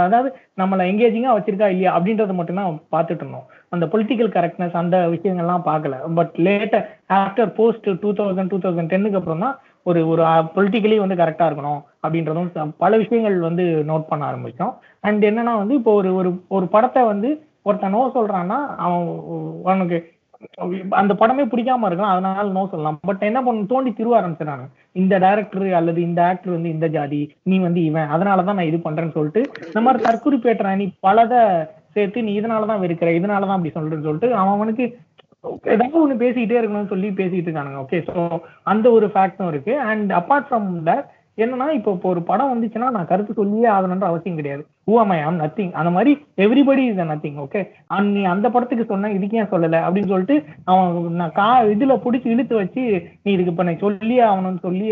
அதாவது நம்மளை எங்கேஜிங்காக வச்சிருக்கா இல்லையா அப்படின்றத மட்டும்தான் பார்த்துட்டு இருந்தோம். அந்த பொலிட்டிக்கல் கரெக்ட்னஸ் அந்த விஷயங்கள்லாம் பார்க்கல. But later after post two thousand two thousand டென்னுக்கு அப்புறம் தான் ஒரு ஒரு பொலிட்டிக்கலி வந்து கரெக்டாக இருக்கணும் அப்படின்றதும் ச- பல விஷயங்கள் வந்து நோட் பண்ண ஆரம்பித்தோம் அண்ட் என்னன்னா வந்து இப்போ ஒரு ஒரு ஒரு படத்தை வந்து ஒருத்தன் நோ சொல்றான்னா அவன் அவனுக்கு அந்த படமே பிடிக்காம இருக்கலாம் அதனால நோ சொல்லலாம். பட் என்ன பண்ண தோண்டி திருவ ஆரம்பிச்சிடறாங்க. இந்த டைரக்டர் அல்லது இந்த ஆக்டர் வந்து இந்த ஜாதி நீ வந்து இவன் அதனாலதான் நான் இது பண்றேன்னு சொல்லிட்டு இந்த மாதிரி தற்குறிப்பேற்ற நீ பலத சேர்த்து நீ இதனாலதான் வெறுக்கிற இதனாலதான் அப்படி சொல்றேன்னு சொல்லிட்டு அவன் அவனுக்கு ஏதாவது ஒண்ணு பேசிக்கிட்டே இருக்கணும்னு சொல்லி பேசிட்டு இருக்கானுங்க. ஓகே ஸோ அந்த ஒரு ஃபேக்டும் இருக்கு. அண்ட் அப்பார்ட் ஃப்ரம் தட் என்னன்னா இப்போ இப்போ ஒரு படம் வந்துச்சுன்னா நான் கருத்து சொல்லியே ஆகணுன்ற அவசியம் கிடையாது. ஹூ am ஆம் நத்திங் அந்த மாதிரி எவ்ரிபடி இஸ் நத்திங் ஓகே நீ அந்த படத்துக்கு சொன்ன இதுக்கு ஏன் சொல்லல? அப்படின்னு சொல்லிட்டு அவன் நான் கா இதுல புடிச்சு இழுத்து வச்சு நீ இதுக்கு இப்ப நான் சொல்லியே ஆகணும்னு சொல்லி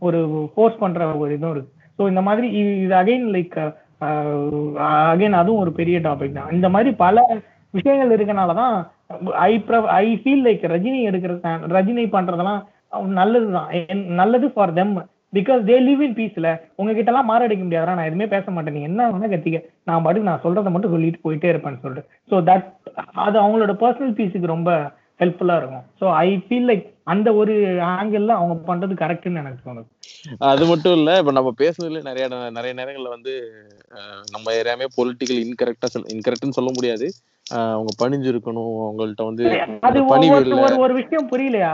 ஒரு ஃபோர்ஸ் பண்ற ஒரு இதுவும் இருக்கு. ஸோ இந்த மாதிரி இது அகைன் லைக் அகைன் அதுவும் ஒரு பெரிய டாபிக் தான். இந்த மாதிரி பல விஷயங்கள் இருக்கனால தான் I I feel like Rajini எடுக்கிற ரஜினி பண்றதெல்லாம் நல்லதுதான். என்- நல்லது for them because they live in பீஸ்ல உங்ககிட்ட எல்லாம் மாரடிக்க முடியாதுடா நான் எதுவுமே பேச மாட்டேன். நீ என்ன வேணா கத்திக்க. நான் பாட்டுக்கு நான் சொல்றதை மட்டும் சொல்லிட்டு போயிட்டே இருப்பேன்னு சொல்லிட்டு. ஸோ தட் அது அவங்களோட பர்சனல் பீஸுக்கு ரொம்ப ஹெல்ப்ஃபுல்லா இருக்கும். ஸோ ஐ ஃபீல் லைக் அந்த ஒரு ஆங்கிள் அவங்க பண்றது கரெக்ட்னு எனக்கு தோணுது. அது மட்டும் இல்ல இப்ப நம்ம பேசுனதுல நிறைய நிறைய நேரங்கள்ல வந்து நம்ம ஏரியாமே பொலிட்டிக்கல் இன்கரெக்டா சொல் இன்கரெக்ட்னு சொல்ல முடியாது. அவங்க பணிஞ்சு இருக்கணும் அவங்கள்ட்ட வந்து ஒரு விஷயம் புரியலையா?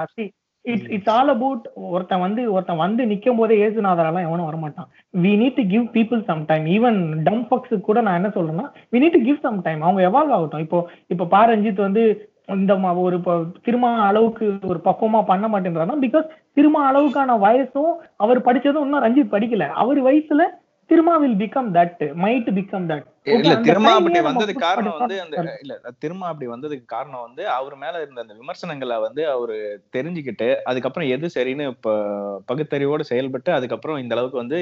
இட்ஸ் இட்ஸ் ஆல் அபவுட் ஒருத்தன் வந்து ஒருத்தன் வந்து நிக்கும் போதே ஏசுநாதரெல்லாம் எவனும் வரமாட்டான். We need to give people some time even dumb ஃபக்ஸுக்கு கூட நான் என்ன சொல்றேன்னா we need to give some time அவங்க எவால்வ் ஆகட்டும். இப்போ இப்போ பா ரஞ்சித் வந்து இந்த ஒரு திரும்ப அளவுக்கு ஒரு பக்குவமா பண்ண மாட்டேன்றாருன்னா பிகாஸ் திரும்ப அளவுக்கான வயசும் அவர் படிச்சதும் இன்னும் ரஞ்சித் படிக்கல. அவர் வயசுல Thiruma will become that might become that இல்ல திரும்ப அப்படி வந்ததுக்கு காரணம் வந்து அந்த இல்ல திரும்ப அப்படி வந்ததுக்கு காரணம் வந்து அவர் மேல இருந்த அந்த விமர்சனங்களை வந்து அவரு தெரிஞ்சுக்கிட்டு அதுக்கப்புறம் எது சரின்னு இப்ப பகுத்தறிவோட செயல்பட்டு அதுக்கப்புறம் இந்த அளவுக்கு வந்து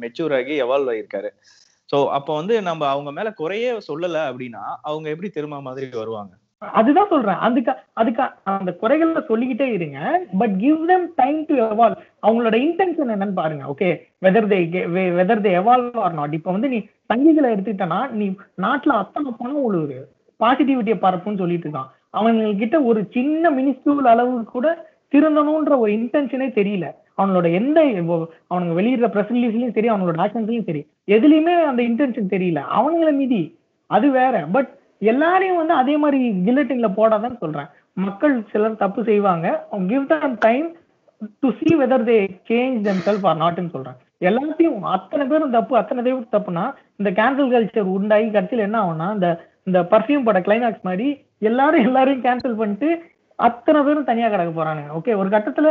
மெச்சூர் ஆகி எவால்வ் ஆகியிருக்காரு சோ அப்ப வந்து நம்ம அவங்க மேல குறையே சொல்லல அப்படின்னா அவங்க எப்படி திரும்ப மாதிரி வருவாங்க? அதுதான் சொல்றேன். அதுக்கு அதுக்கு அந்த குறைகளை சொல்லிக்கிட்டே இருங்க but give them time to evolve அவங்களோட இன்டென்ஷன் என்னன்னு பாருங்க okay whether they whether they evolve or not இப்போ வந்து நீ சங்கிகளை எடுத்துக்கிட்டனா நீ நாட்டுல அத்தனை பணம் உழுவுது பாசிட்டிவிட்டியை பரப்புன்னு சொல்லிட்டு இருக்கான். அவங்ககிட்ட ஒரு சின்ன மினிஸ்கியூல் அளவு கூட திருந்தணுன்ற ஒரு இன்டென்ஷனே தெரியல. அவனோட எந்த அவனுங்க வெளியிடுற ப்ரெஸ் ரிலீஸ்லயும் சரி அவனோட ஆக்ஷன்ஸ்லயும் சரி. எதுலயுமே அந்த இன்டென்ஷன் தெரியல. அவங்கள மீதி அது வேற. பட் எல்லாரையும் வந்து அதே மாதிரி கில்லட்டின்ல போடாதான்னு சொல்றேன். மக்கள் சிலர் தப்பு செய்வாங்க. Give them time to see whether they change change self or நாட்னு சொல்றேன். எல்லாத்தையும் அத்தனை பேரும் தப்பு அத்தனை பேரும் தப்புனா இந்த கேன்சல் கல்ச்சர் உண்டாகி கடைசியில் என்ன ஆகும்னா இந்த இந்த பர்ஃப்யூம் பட கிளைமேக்ஸ் மாதிரி எல்லாரும் எல்லாரையும் கேன்சல் பண்ணிட்டு அத்தனை பேரும் தனியா கிடக்க போறானுங்க. ஓகே ஒரு கட்டத்துல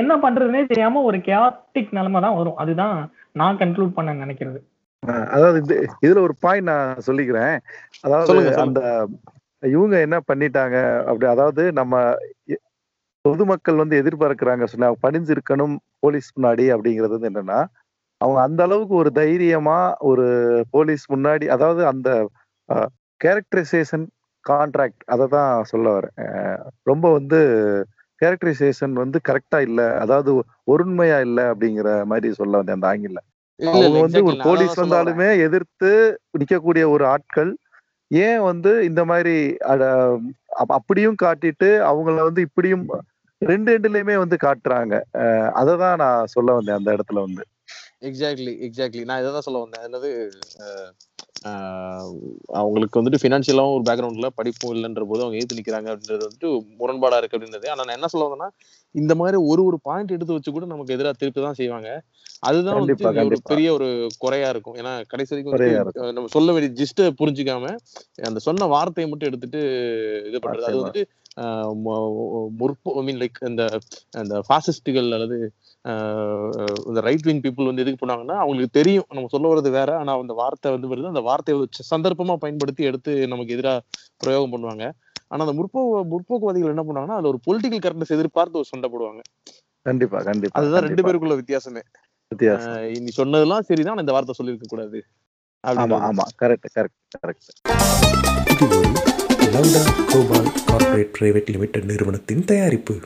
என்ன பண்றதுனே தெரியாம ஒரு கேட்டிக் நிலைமை தான் வரும். அதுதான் நான் கன்க்ளூட் பண்ண நினைக்கிறது. அதாவது இது இதுல ஒரு பாயிண்ட் நான் சொல்லிக்கிறேன். அதாவது. அந்த இவங்க என்ன பண்ணிட்டாங்க அப்படி அதாவது நம்ம பொதுமக்கள் வந்து எதிர்பார்க்கிறாங்க சொன்னா பணிஞ்சு இருக்கணும் போலீஸ் முன்னாடி அப்படிங்கிறது வந்து என்னன்னா அவங்க அந்த அளவுக்கு ஒரு தைரியமா ஒரு போலீஸ் முன்னாடி அதாவது அந்த கேரக்டரைசேஷன் கான்ட்ராக்ட் அதை தான் சொல்ல வரேன். ரொம்ப வந்து கேரக்டரைசேஷன் வந்து கரெக்டா இல்ல அதாவது ஒருண்மையா இல்ல அப்படிங்கிற மாதிரி சொல்ல வந்தேன் அந்த ஆங்கில. அவங்க வந்து. ஒரு போலீஸ். வந்தாலுமே எதிர்த்து நிக்கக்கூடிய ஒரு ஆட்கள் ஏன் வந்து இந்த மாதிரி அப்படியும் காட்டிட்டு அவங்கள வந்து இப்படியும் ரெண்டு ரெண்டுலயுமே வந்து காட்டுறாங்க அஹ் அததான் நான் சொல்ல வந்தேன் அந்த இடத்துல வந்து எக்ஸாக்ட்லி எக்ஸாக்ட்லி நான் இதை தான் சொல்ல வந்தேன் என்னது அவங்களுக்கு வந்துட்டு ஃபினான்ஷியலாகவும் ஒரு பேக்ரவுண்ட்ல படிப்பும் இல்லைன்ற போது அவங்க ஏத்து நிக்கிறாங்க அப்படின்றது வந்துட்டு முரண்பாடா இருக்கு அப்படின்றது ஆனா நான் என்ன சொல்ல வந்தேன்னா இந்த மாதிரி ஒரு ஒரு பாயிண்ட் எடுத்து வச்சு கூட நமக்கு எதிராக திருப்பி தான் செய்வாங்க அதுதான் இங்க ஒரு. பெரிய ஒரு குறையா இருக்கும் ஏன்னா கடைசி வரைக்கும் நம்ம சொல்ல வேண்டிய ஜிஸ்ட புரிஞ்சுக்காம அந்த சொன்ன வார்த்தையை மட்டும் எடுத்துட்டு இது பண்றது அது வந்துட்டு முற்போ ஐ மீன் லைக் இந்த அந்த ஃபாசிஸ்டுகள் அல்லது இந்த ரைட் விங் பீப்புள் வந்து எதுக்கு பண்ணாங்கன்னா அவங்களுக்கு தெரியும். நம்ம சொல்ல வர்றது வேற. ஆனா அந்த வார்த்தை வந்து வருது. அந்த வார்த்தையை வச்சு சந்தர்ப்பமா பயன்படுத்தி எடுத்து நமக்கு எதிராக பிரயோகம் பண்ணுவாங்க. ஆனா அந்த முற்போக்கு முற்போக்குவாதிகள் என்ன பண்ணுவாங்கன்னா அதுல ஒரு பொலிட்டிக்கல் கரெக்ட்னஸ் எதிர்பார்த்து ஒரு சண்டை போடுவாங்க. கண்டிப்பா கண்டிப்பா அதுதான் ரெண்டு. பேருக்குள்ள வித்தியாசமே. நீ சொன்னதெல்லாம் சரிதான் இந்த வார்த்தை சொல்லியிருக்க கூடாது. ஆமா. ஆமா. கரெக்ட் கரெக்ட் கரெக்ட் இது ஒரு லவுடா கோபால் கார்ப்பரேட் பிரைவேட் லிமிடெட் நிறுவனத்தின் தயாரிப்பு.